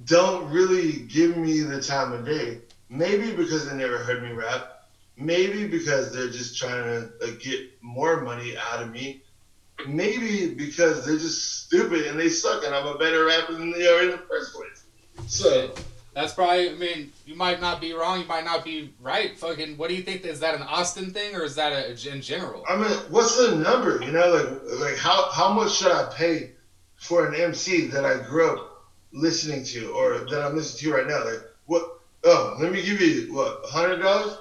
don't really give me the time of day. Maybe because they never heard me rap. Maybe because they're just trying to like, get more money out of me maybe because they're just stupid and they suck and I'm a better rapper than they are in the first place. So That's probably. I mean, you might not be wrong. You might not be right. Fucking. What do you think? Is that an Austin thing or is that a in general? I mean, what's the number? You know, like like how how much should I pay for an MC that I grew up listening to or that I'm listening to right now? Like what? Oh, let me give you what hundred dollars,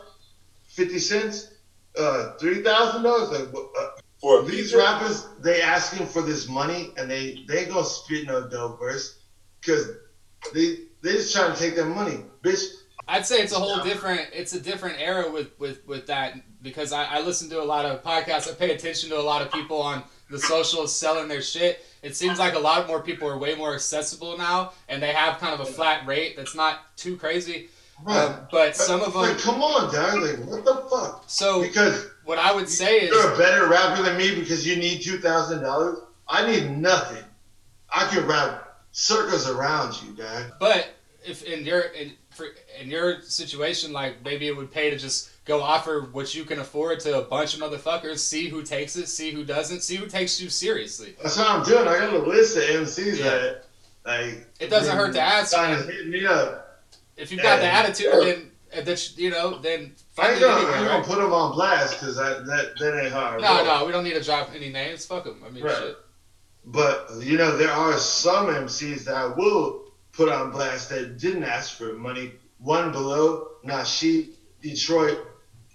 fifty cents. uh, three thousand dollars. Like uh, For these feature, rappers, they asking for this money, and they they ain't gonna spit no dope verse, cause they they just trying to take their money, bitch. I'd say it's a whole different it's a different era with with with that because I, I listen to a lot of podcasts. I pay attention to a lot of people on the socials selling their shit. It seems like a lot more people are way more accessible now, and they have kind of a flat rate that's not too crazy. Um, but some of them. like, come on, darling. Like, what the fuck? So Because what I would say is you're a better rapper than me because you need two thousand dollars. I need nothing. I can rap circles around you, dog. But if in your in for in your situation, like maybe it would pay to just go offer what you can afford to a bunch of motherfuckers, see who takes it, see who doesn't, see who takes you seriously. That's what I'm doing. I got a list of MCs Yeah. that like. It doesn't hurt to ask. Trying to hit me up. If you've got the attitude, then uh, that you know, then I ain't gonna, I anyway, right? gonna put them on blast because that that ain't hard. No, no, we don't need to drop any names. Fuck them. I mean, Right. shit. But you know, there are some MCs that I will put on blast that didn't ask for money. One below, Nasheed, Detroit,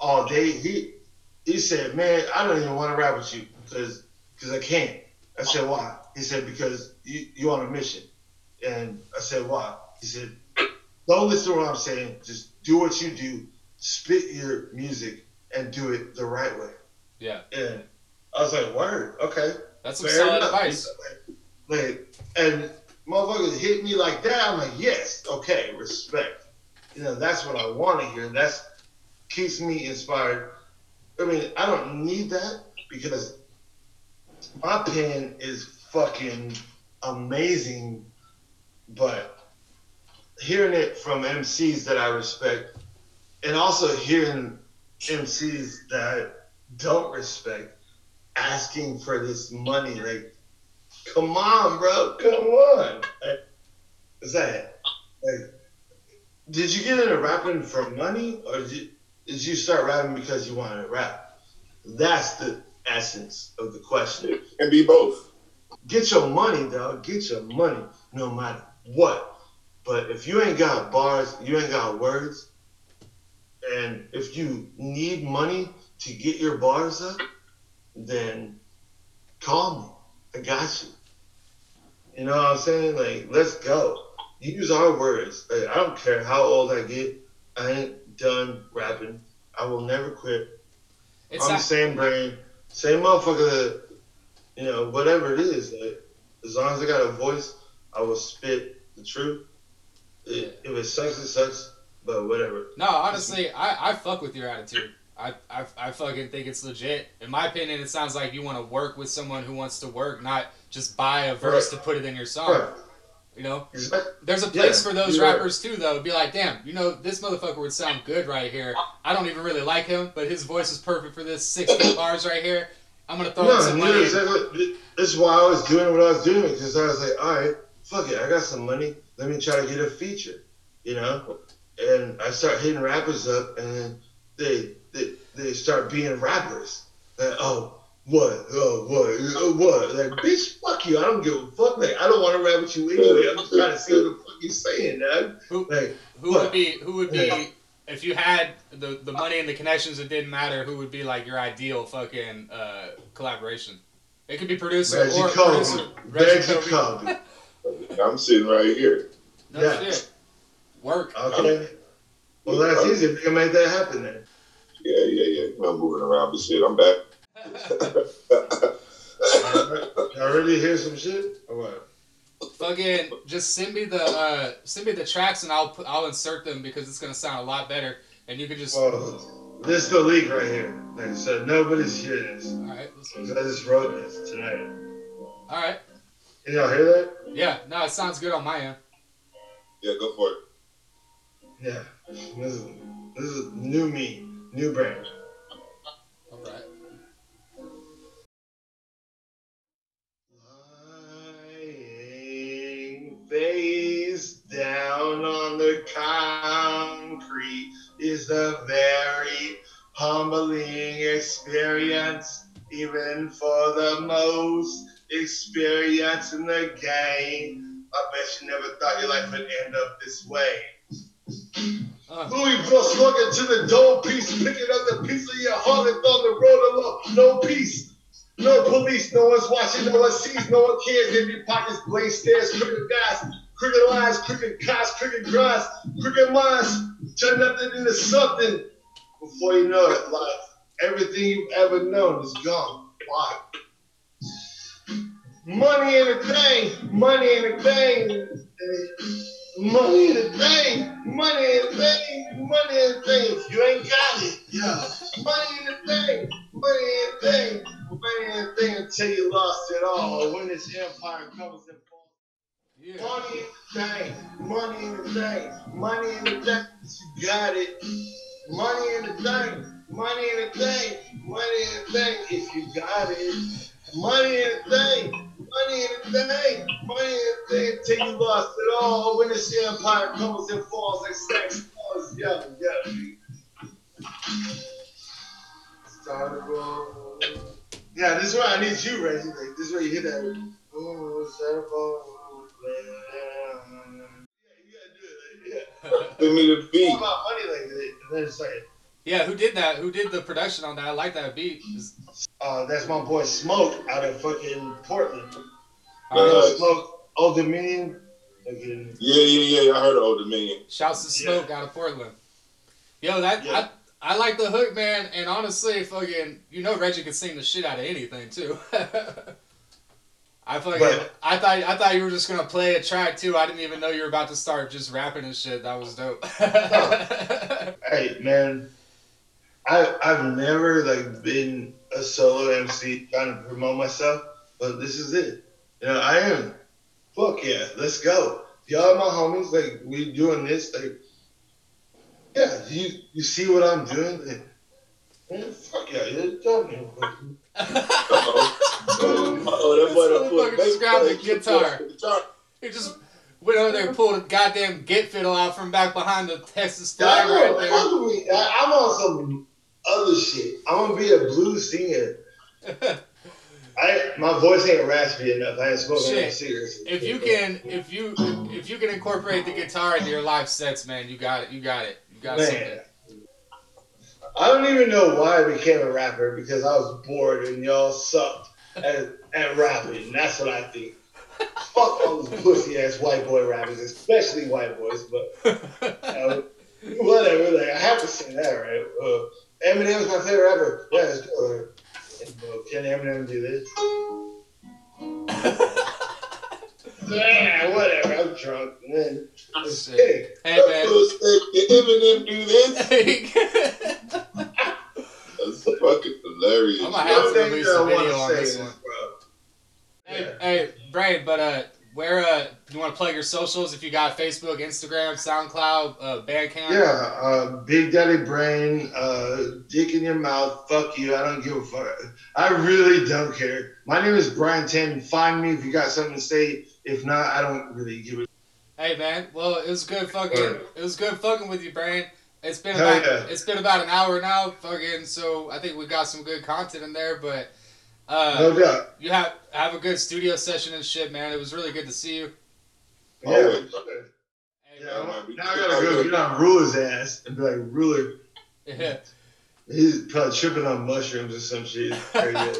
Oh, all day. He he said, "Man, I don't even want to rap with you because because I can't." I said, "Why?" He said, "Because you you on a mission." And I said, "Why?" He said, "Don't listen to what I'm saying. Just do what you do. Spit your music and do it the right way." Yeah. And I was like, "Word, okay." That's some Fair solid enough. advice. Like, and motherfuckers hit me like that. I'm like, yes, okay, respect. You know, that's what I want to hear. That's keeps me inspired. I mean, I don't need that because my pen is fucking amazing, but hearing it from MCs that I respect, and also hearing MCs that I don't respect asking for this money. Like, come on, bro, come on. Like, What's that? Like, did you get into rapping for money, or did you, did you start rapping because you wanted to rap? That's the essence of the question. and be both. Get your money, dog. Get your money, no matter what. But if you ain't got bars, you ain't got words, and if you need money to get your bars up, then call me. I got you. You know what I'm saying? Like, let's go. Use our words. Like, I don't care how old I get. I ain't done rapping. I will never quit. It's I'm the same brain, same motherfucker that, you know, whatever it is. Like, as long as I got a voice, I will spit the truth. It, If it sucks, it sucks. But whatever. no, honestly, I, I fuck with your attitude. I, I, I fucking think it's legit. In my opinion, it sounds like you want to work with someone who wants to work, not just buy a verse to put it in your song. Right. You know, there's a place Yeah, for those you're right. rappers too, though. Be like, damn, you know, this motherfucker would sound good right here. I don't even really like him, but his voice is perfect for this 60 bars right here. I'm gonna throw in No, some money. exactly. This is why I was doing what I was doing because I was like, all right, fuck it, I got some money. Let me try to get a feature, you know. And I start hitting rappers up, and they they, they start being rappers. Like, oh, what, oh, what, oh, what? Like, bitch, fuck you. I don't give a fuck. Like, I don't want to rap with you anyway. I'm just trying to see what the fuck you're saying, dog. Who- Like, Who What? would be? Who would be? Yeah. If you had the the money and the connections, it didn't matter. Who would be like your ideal fucking uh, collaboration? It could be producer Reggie or Kobe. producer. Reggie Reggie Kobe. Kobe. I'm sitting right here. No Yeah. shit. Work. Okay. Well, that's easy. We can make that happen then. Yeah, yeah, yeah. I'm moving around, but shit, I'm back. Y'all ready to hear some shit? Or what? Fucking just send me the uh, send me the tracks and I'll put, I'll insert them because it's gonna sound a lot better. And you can just all Well, this is the leak right here. Like, I said, nobody's hearing this. right. let's- 'Cause I just wrote this tonight. All right. Can y'all hear that? Yeah. No, it sounds good on my end. Yeah, go for it. Yeah. This is, this is new me, new brand. Face down on the concrete is a very humbling experience, even for the most experienced in the game. I bet you never thought your life would end up this way. Uh. Louisville slugging to the dome piece, picking up the piece of your heart and on the road alone. No peace. No police, no one's watching, no one sees, no one cares. Empty pockets, blaze stairs, crooked gas, crooked lines, crooked cops, crooked grass, crooked minds, turn nothing into something. Before you know it, like everything you've ever known is gone. Why? Money ain't a thing. Money ain't a thing. Money ain't a thing. Money ain't a thing. Money ain't a thing. You ain't got it, yeah. Money ain't a thing. Money ain't a thing. Money ain't a thing until you lost it all. When this empire comes and falls. Yeah. Money ain't a thing. Money ain't a thing. Money ain't a thing. You got it. Money ain't a thing. Money ain't a thing. Money ain't a thing. If you got it. Money ain't a thing. Money ain't a thing. Money ain't a thing until you lost it all. When this empire comes and falls like sex falls. Yeah, yeah. Start to roll. Yeah, this is where I need you, Reggie. Like, this is where you hit that. Oh, start to. Yeah, you gotta do it. Like, yeah. Give me the beat. all about money like that. And then it's like, Yeah, who did that? Who did the production on that? I like that beat. It's- uh, that's my boy Smoke out of fucking Portland. uh, Nice. Smoke, Oldominion. Fucking, Yeah, yeah, yeah. I heard of Oldominion. Shouts to Smoke out of Portland. Yo, that Yeah. I like the hook, man. And honestly, fucking, you know Reggie could sing the shit out of anything too. I fucking, But- I thought I thought you were just gonna play a track too. I didn't even know you were about to start just rapping and shit. That was dope. hey man, I I've never like been a solo MC trying to promote myself, but this is it. You know, I am. Fuck yeah, let's go. Y'all my homies, like we doing this, like yeah, you you see what I'm doing? Like, man, fuck yeah, you're talking. Oh, that boy done This put motherfucker just grabbed the bass- guitar. guitar. he just went over there and pulled a goddamn git fiddle out from back behind the Texas I flag right there. fuck with. I- I'm on some other shit. I'm gonna be a blues singer. I my voice ain't raspy enough. I ain't smoking Shit. no cigarettes. If you can, if you, if you can incorporate the guitar into your live sets, man, you got it. You got it. Got Man. something. I don't even know why I became a rapper because I was bored and y'all sucked at, at rapping. That's what I think. Fuck all those pussy ass white boy rappers, especially white boys. But whatever. Like I have to say that, right? Uh, Eminem's my favorite rapper. Yeah, it's good. Can Eminem do this? Yeah, whatever. I'm drunk. Man, it's Shit. kidding. hey man. Did Eminem do this? That's fucking hilarious. I'm gonna have to release a video on this is, one. bro, hey, Yeah. hey, Brian, but uh, where uh, you want to plug your socials? If you got Facebook, Instagram, SoundCloud, uh, Bandcamp. Yeah, uh, Big Daddy Brain, uh, dick in your mouth, fuck you, I don't give a fuck. I really don't care. My name is Brian Tan. Find me if you got something to say. If not, I don't really give a Hey man, well it was good fucking Alright. it was good fucking with you, Brian. It's been Hell about yeah. it's been about an hour now, fucking. So I think we got some good content in there, but uh, No doubt. you have have a good studio session and shit, man. It was really good to see you. Yeah. Always. Hey, Yeah, man. now I gotta go get on Ruler's ass and be like, Ruler, Yeah. He's probably tripping on mushrooms or some shit. Crazy.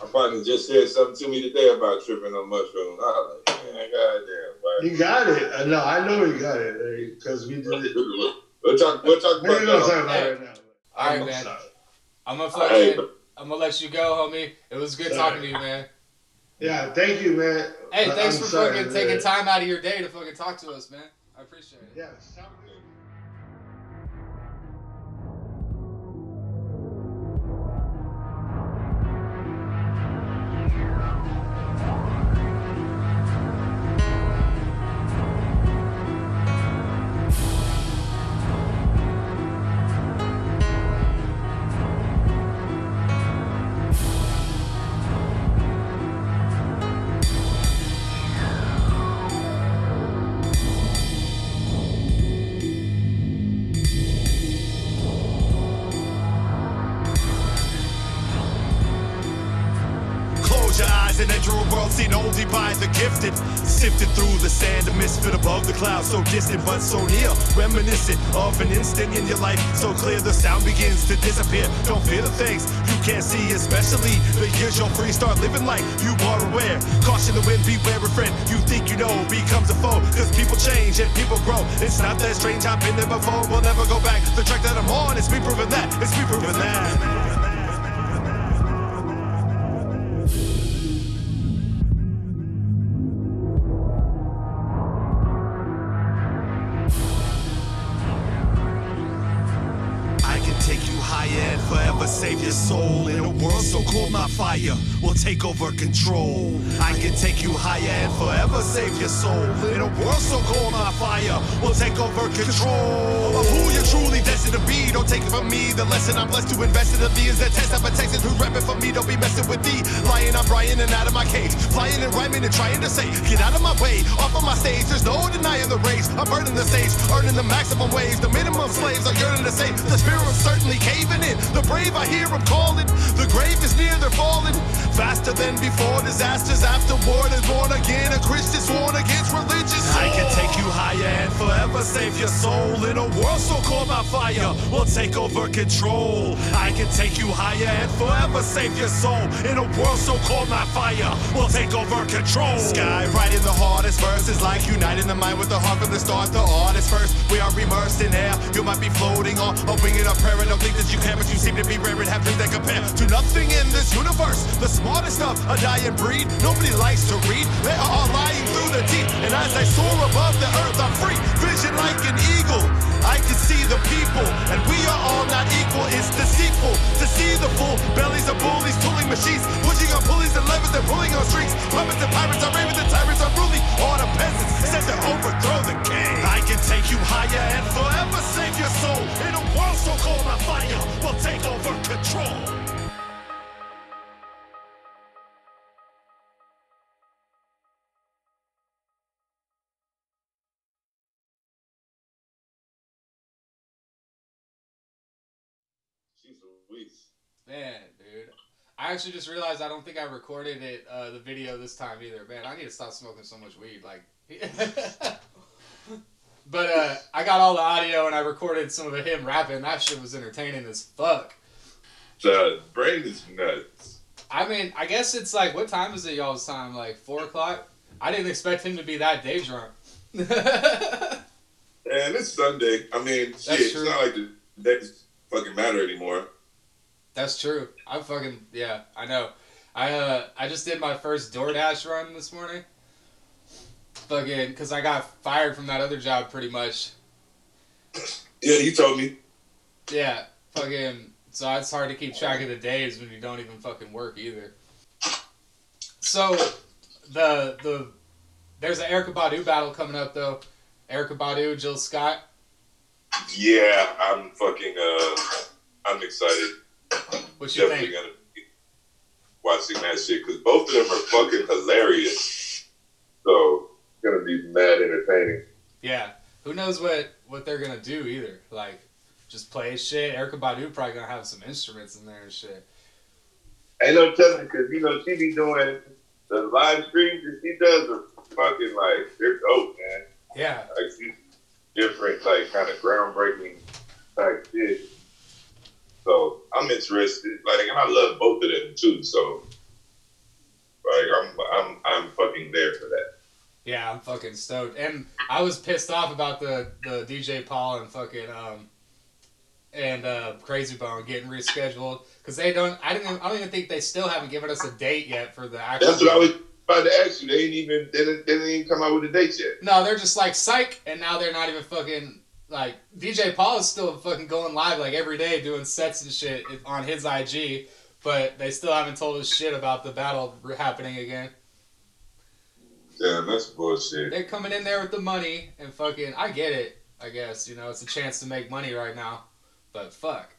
My partner just said something to me today about tripping on mushrooms. I was like, man, goddamn, you got it. Uh, I know, I know you got it uh, because we did it. We'll talk. We'll talk Maybe about we don't talk about it right now. All right, I'm man. sorry. I'm gonna Hey, fucking I'm gonna let you go, homie. It was good Sorry. talking to you, man. Yeah, thank you, man. Hey, uh, thanks I'm for sorry, fucking man. taking time out of your day to fucking talk to us, man. I appreciate it. Yeah, only by the gifted. Sifted through the sand, a misfit above the clouds, so distant but so near. Reminiscent of an instant in your life, so clear the sound begins to disappear. Don't fear the things you can't see, especially the years you're free. Start living like you are aware. Caution the wind, beware a friend you think you know becomes a foe. Cause people change and people grow. It's not that strange, I've been there before. We'll never go back. The track that I'm on, it's me proving that. It's me proving that. Fire take over control. I can take you higher and forever save your soul. In a world so cold, on fire we'll take over control. Of who you're truly destined to be. Don't take it from me. The lesson I'm blessed to invest in the V is that test. I'm a Texan who's rapping for me. Don't be messing with me. Lying, I'm Brian and out of my cage. Flying and rhyming and trying to say, get out of my way. Off of my stage, there's no denying the race. I'm burning the stage, earning the maximum wage. The minimum slaves are yearning to save. The spirit certainly caving in. The brave, I hear them calling. The grave is near, they're falling. Faster than before, disasters after war. Is born again, a Christian sworn against religious. I can take you higher and forever save your soul. In a world so cold, my fire we'll take over control. I can take you higher and forever save your soul. In a world so cold, my fire we'll take over control. Sky writing the hardest verses, like uniting the mind with the heart from the start. The artist first, we are immersed in air. You might be floating on a wing in a prayer and don't think that you can, but you seem to be rare and have dreams that compare to nothing in this universe. The smartest of a dying breed, nobody likes to read. They are all lying through the deep, and as I soar above the earth, I'm free, vision like an eagle. I can see the people, and we are all not equal. It's deceitful to see the full bellies of bullies, tooling machines, pushing on pulleys and levers and pulling on strings. Puppets and pirates are ravens and tyrants unruly. All the peasants set to overthrow the king. I can take you higher and forever save your soul. In a world so cold, my fire will take over control. Man, dude. I actually just realized I don't think I recorded it, uh, the video this time either. Man, I need to stop smoking so much weed. Like, but uh, I got all the audio and I recorded some of him rapping. That shit was entertaining as fuck. The brain is nuts. I mean, I guess it's like, what time is it y'all's time? Like four o'clock. I didn't expect him to be that day drunk. And it's Sunday. I mean, shit, it's not like the days fucking matter anymore. That's true. I'm fucking yeah, I know. I uh I just did my first DoorDash run this morning. Fucking cuz I got fired from that other job pretty much. Yeah, you told me. Yeah, fucking so it's hard to keep track of the days when you don't even fucking work either. So the the there's an Erykah Badu battle coming up though. Erykah Badu, Jill Scott. Yeah, I'm fucking. Uh, I'm excited. What you Definitely think? gonna be watching that shit because both of them are fucking hilarious. So it's gonna be mad entertaining. Yeah. Who knows what what they're gonna do either? Like, just play shit. Erykah Badu probably gonna have some instruments in there and shit. Ain't no telling because you know she be doing the live streams that she does are fucking like they're dope, man. Yeah. Like she's different, like kind of groundbreaking type shit. So I'm interested, like, and I love both of them too. So, like, I'm I'm I'm fucking there for that. Yeah, I'm fucking stoked. And I was pissed off about the, the DJ Paul and fucking um and uh Krayzie Bone getting rescheduled because they don't. I didn't. Even, I don't even think they still haven't given us a date yet for the actual. That's what I was about to ask you. They ain't even they didn't, they didn't even come out with a date yet. No, they're just like psych, and now they're not even fucking like DJ Paul is still fucking going live like every day doing sets and shit on his IG, but they still haven't told us shit about the battle happening again. Damn, that's bullshit. They're coming in there with the money and fucking. I get it. I guess you know it's a chance to make money right now, but fuck.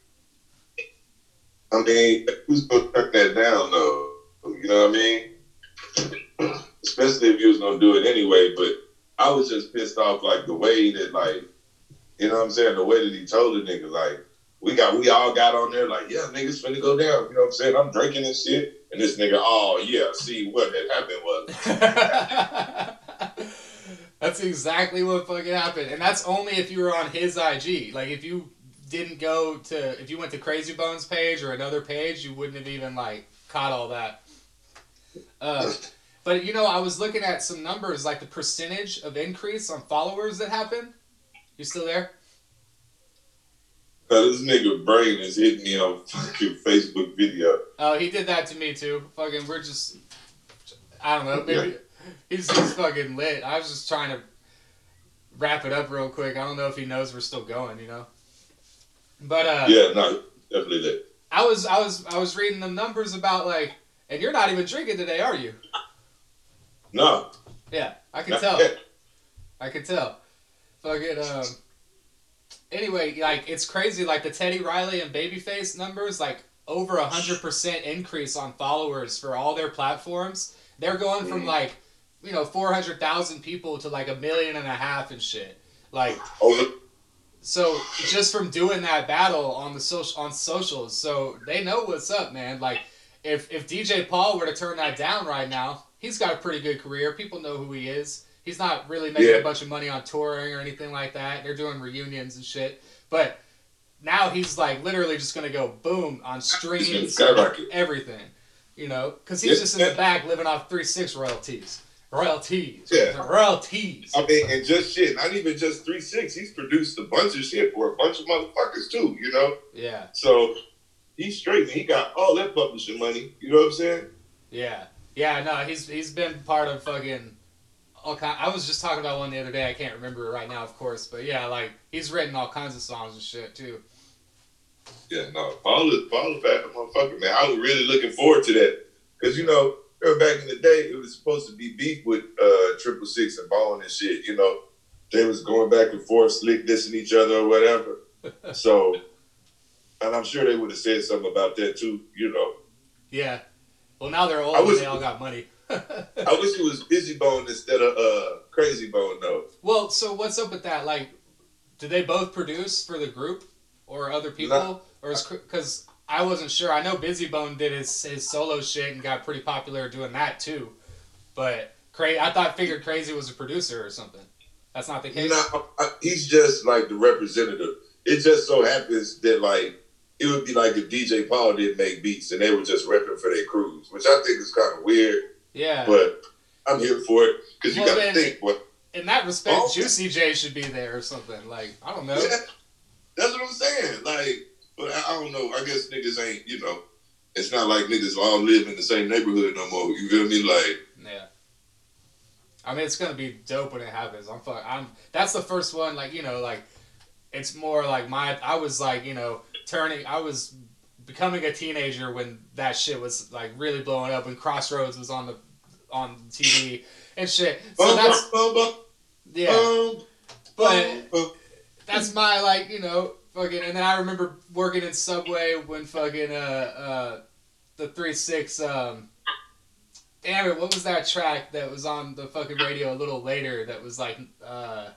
I mean, who's gonna turn that down though? You know what I mean? Especially if you was gonna do it anyway. But I was just pissed off like the way that like, you know what I'm saying? The way that he told the nigga like, we got we all got on there like, yeah, niggas finna go down. You know what I'm saying? I'm drinking and shit. And this nigga, oh yeah, see what had happened was that's exactly what fucking happened, and that's only if you were on his IG. Like if you didn't go to, if you went to Krayzie Bones page or another page, you wouldn't have even like caught all that. Uh, but you know, I was looking at some numbers, like the percentage of increase on followers that happened. You still there? Uh, this nigga brain is hitting me on fucking Facebook video. Oh, he did that to me too. Fucking, we're just, I don't know, maybe he's just fucking lit. I was just trying to wrap it up real quick. I don't know if he knows we're still going, you know. But uh, Yeah, no, definitely that. I was I was I was reading the numbers about like, and you're not even drinking today, are you? No, Yeah, I can tell. I can tell. Fucking um. Anyway, like it's crazy. Like the Teddy Riley and Babyface numbers, like over a hundred percent increase on followers for all their platforms. They're going from Mhm. like, you know, four hundred thousand people to like a million and a half and shit. Like Over, so, just from doing that battle on the social on socials, so they know what's up, man. Like if if DJ Paul were to turn that down right now, he's got a pretty good career. People know who he is. He's not really making Yeah. a bunch of money on touring or anything like that. They're doing reunions and shit. But now he's like literally just gonna go boom on streams, everything. You know, because he's Yeah. just in the back living off three six royalties, royalties, Yeah. royalties. I mean, and just shit, not even just three six. He's produced a bunch of shit for a bunch of motherfuckers too. You know, Yeah, so he's straight. and He got all that publishing money. You know what I'm saying? yeah, yeah. No, he's he's been part of fucking. All kind, I was just talking about one the other day. I can't remember it right now, of course, but yeah, like he's written all kinds of songs and shit too. Yeah, no, Paul is Paul is motherfucker, man. I was really looking forward to that because you know, back in the day, it was supposed to be beef with uh Triple Six and Bone and shit. You know, they was going back and forth, slick dissing each other or whatever. so, and I'm sure they would have said something about that too. You know, Yeah. Well, now they're old I was- they all got money. I wish it was Bizzy Bone instead of uh Krayzie Bone though. well, so what's up with that? Like, do they both produce for the group or other people, No. or is because I wasn't sure. I know Bizzy Bone did his his solo shit and got pretty popular doing that too, but Cra- I thought figured Krayzie was a producer or something. That's not the case. No, I- he's just like the representative. It just so happens that like it would be like if DJ Paul didn't make beats and they were just repping for their crews, which I think is kind of weird, Yeah. but I'm here for it because you Well, got to think. What? In that respect, Oh. Juicy J should be there or something. Like I don't know. Yeah, that's what I'm saying. Like, but I, I don't know. I guess niggas ain't. You know, it's not like niggas all live in the same neighborhood no more. You feel me? Like, Yeah. I mean, it's gonna be dope when it happens. I'm fuck. I'm. That's the first one. Like you know, like it's more like my. I was like you know turning. I was becoming a teenager when that shit was like really blowing up. When Crossroads was on the on TV and shit. So that's yeah. But that's my like you know fucking. And then I remember working in Subway when fucking uh uh the three six um. Damn it! What was that track that was on the fucking radio a little later? That was like, uh,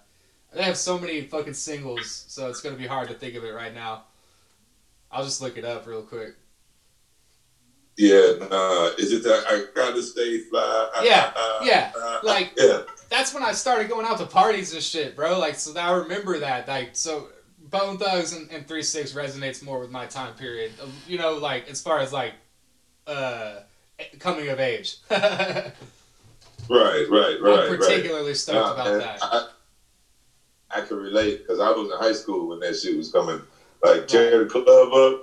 they have so many fucking singles, so it's gonna be hard to think of it right now. I'll just look it up real quick. Yeah. Is it that I gotta stay fly? Yeah, yeah, like- yeah. That's when I started going out to parties and shit, bro. Like, so I remember that. Like, so Bone Thugs and, and Three Six resonates more with my time period. Uh, You know, like as far as like, uh, coming of age. I'm Right, right, right, right. particularly stoked Nah, about that. I, I can relate because I was in high school when that shit was coming. Like the club up,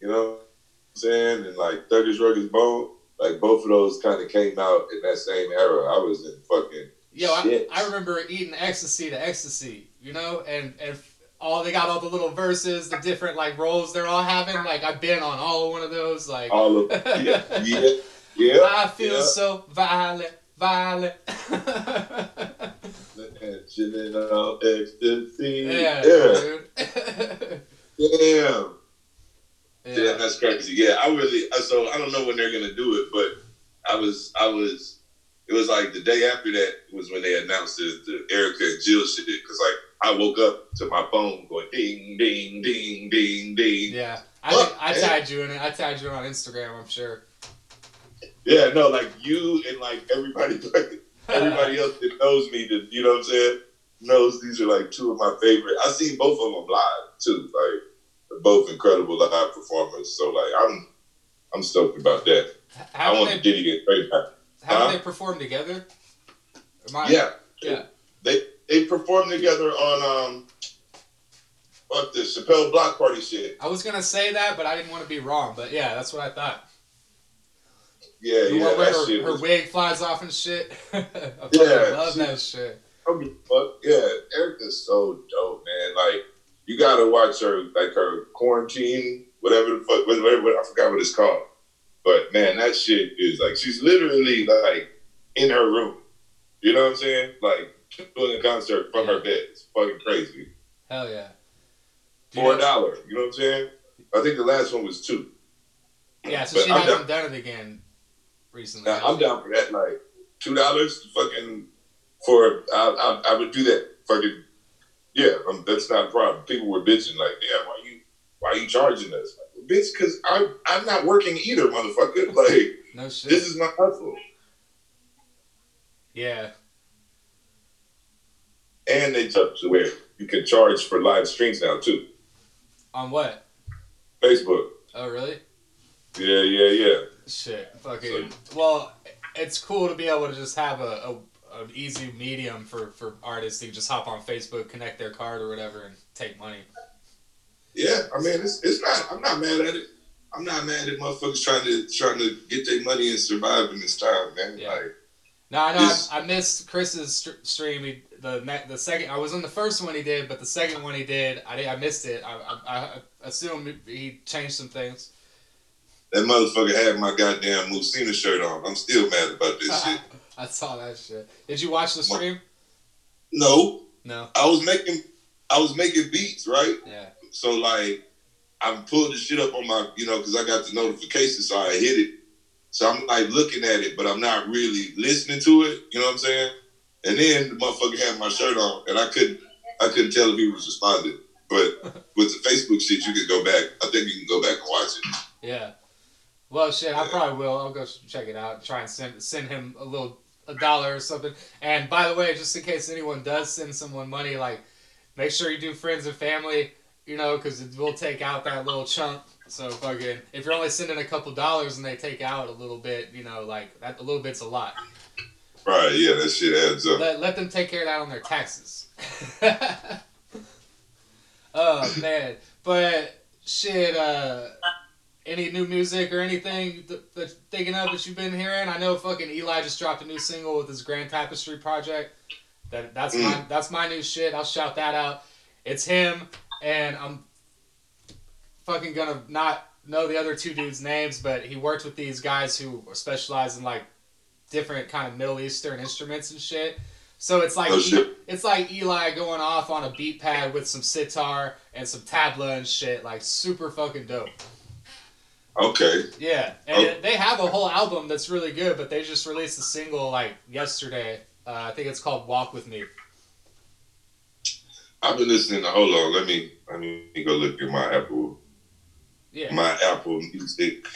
you know what I'm saying? And like Thuggish Ruggish Bone, like both of those kind of came out in that same era. I was in fucking Yo, I. I remember eating ecstasy to ecstasy, you know, and and all they got all the little verses, the different like roles they're all having. Like I've been on all one of those. Like all of yeah, yeah, yeah. I feel yeah. so violent, violent. Chilling on ecstasy. yeah, yeah. Damn. Yeah, yeah. that's crazy. Yeah, I really uh, so I don't know when they're gonna do it, but I was I was it was like the day after that was when they announced the, the Erykah and Jill shit because like I woke up to my phone going ding ding ding ding ding. Yeah, I, What, I man? tagged you in it. I tagged you on Instagram. I'm sure. Yeah, no, like you and like everybody, like, everybody else that knows me, that you know what I'm saying, knows these are like two of my favorite. I seen both of them live too. Like they're both incredible live performers. So like I'm, I'm stoked about that. I Haven't want they, Diddy to get paid back. haven't huh? they performed together? Am I- Yeah, Yeah. They they performed together on um, what the Chappelle Block Party shit. I was gonna say that, but I didn't want to be wrong. But yeah, that's what I thought. Yeah, The yeah, that her, shit. her Was, wig flies off and shit. I Yeah, love she- that shit. I don't give a fuck. Yeah, Erykah's so dope, man. Like you gotta watch her, like her quarantine, whatever the fuck, whatever, I forgot what it's called. But man, that shit is like she's literally like in her room. You know what I'm saying? Like doing a concert from her bed. It's fucking crazy. Hell yeah. Do you For a dollar. You know what I'm saying? I think the last one was two. Yeah, so But she I'm hasn't done it again recently. Now, I'm down for that. Like two dollars, fucking for I, I I would do that. Fucking yeah, um, that's not a problem. People were bitching like, yeah, why you why are you charging us, like, bitch? Because I'm I'm not working either, motherfucker. Like No shit. this is my hustle, yeah. and they took to where you can charge for live streams now too. On what? Facebook, Oh, really? yeah, yeah, yeah. Shit. Fucking. Well, it's cool to be able to just have a, a an easy medium for for artists to just hop on Facebook, connect their card or whatever, and take money. Yeah, I mean, it's it's not. I'm not mad at it. I'm not mad at motherfuckers trying to trying to get their money and survive in this time, man. Yeah. Like, No, I know. I, I missed Chris's st- stream. He, the the second I was on the first one he did, but the second one he did, I did, I missed it. I, I, I assume he changed some things. that motherfucker had my goddamn Musina shirt on. I'm still mad about this shit. I saw that shit. Did you watch the stream? No, No. I was making I was making beats, right? Yeah. So like I'm pulling the shit up on my, you know, because I got the notification, so I hit it. So I'm like looking at it, but I'm not really listening to it. You know what I'm saying? And then the motherfucker had my shirt on, and I couldn't, I couldn't tell if he was responding. But with the Facebook shit, you can go back. I think you can go back and watch it. Yeah. Well, shit, I probably will. I'll go check it out. Try and send send him a little a dollar or something. And by the way, just in case anyone does send someone money, like make sure you do friends and family. You know, because it will take out that little chunk. So fucking, if you're only sending a couple dollars and they take out a little bit, you know, like that a little bit's a lot. Right? Yeah, that shit adds up. Let, let them take care of that on their taxes. oh man, but shit. Uh, any new music or anything that, that thinking of that you've been hearing? I know fucking Eligh just dropped a new single with his Grand Tapestry project. That that's my mm. that's my new shit. I'll shout that out. It's him, and I'm fucking gonna not know the other two dudes' names, but he worked with these guys who specialize in like different kind of Middle Eastern instruments and shit. So it's like Oh, it's like Eligh going off on a beat pad with some sitar and some tabla and shit, like super fucking dope. Okay. Yeah, and Oh. it- they have a whole album that's really good, but they just released a single like yesterday. Uh, I think it's called "Walk with Me." I've been listening to. Hold on. Let me let me go look at my Apple Yeah, my Apple Music.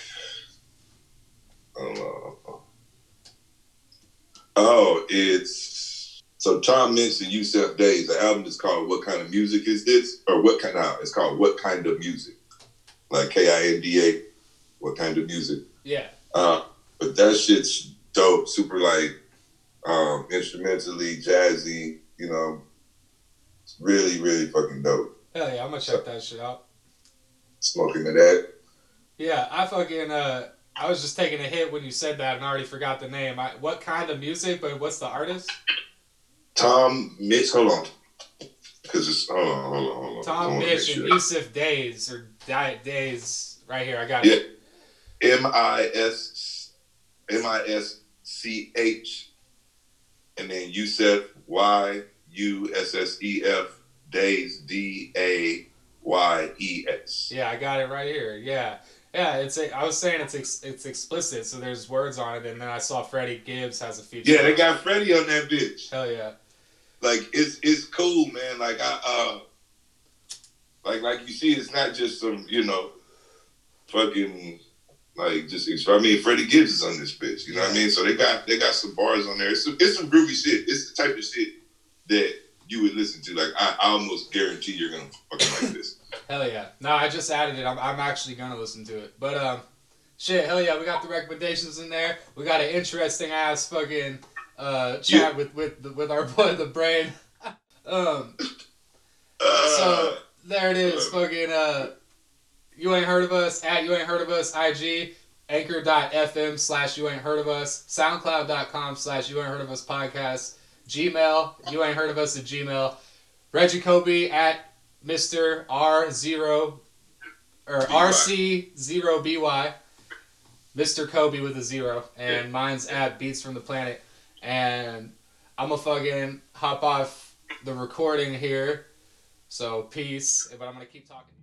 Oh, it's so Tom mentioned Yussef Dayes. The album is called "What Kind of Music Is This?" or "What Kind of?" It's called "What Kind of Music?" Like K I N D A. What kind of music? yeah, Uh, but that shit's dope. Super like um, instrumentally jazzy. You know, it's really really fucking dope. hell yeah! I'm gonna check that shit out. Smoking to that. Yeah, I fucking uh, I was just taking a hit when you said that and I already forgot the name. I, what kind of music? But what's the artist? Tom Misch, hold on. Because it's, hold on, hold on, hold on. Tom Misch and. Yussef Dayes or Diet Days. Right here, I got it. M I S M I S C H and then Yussef Y U S S E F Dayes D A Y E S. Yeah, I got it right here. Yeah, yeah. It's a, I was saying it's ex, it's explicit, so there's words on it, and then I saw Freddie Gibbs has a feature. Yeah, they got Freddie on that bitch. Hell yeah. Like it's it's cool, man. Like I uh like like you see it's not just some, you know, fucking Like just I mean, Freddie Gibbs is on this bitch. You know what I mean? So they got they got some bars on there. It's some, it's some groovy shit. It's the type of shit that you would listen to. Like I, I almost guarantee you're gonna fucking like this. Hell yeah. No, I just added it. I'm, I'm actually gonna listen to it. But um, shit, hell yeah, we got the recommendations in there. We got an interesting ass fucking uh chat with with the, with our boy the brain. um, Uh, so there it is, fucking uh, you ain't heard of us at you ain't heard of us IG. Anchor.fm slash you ain't heard of us, SoundCloud.com slash you ain't heard of us podcast, Gmail, you ain't heard of us at Gmail, Reggie Kobe at Mr. R0 or RC0BY, Mr. Kobe with a zero, and mine's at Beats from the Planet. And I'm gonna fucking hop off the recording here. So peace, but I'm gonna keep talking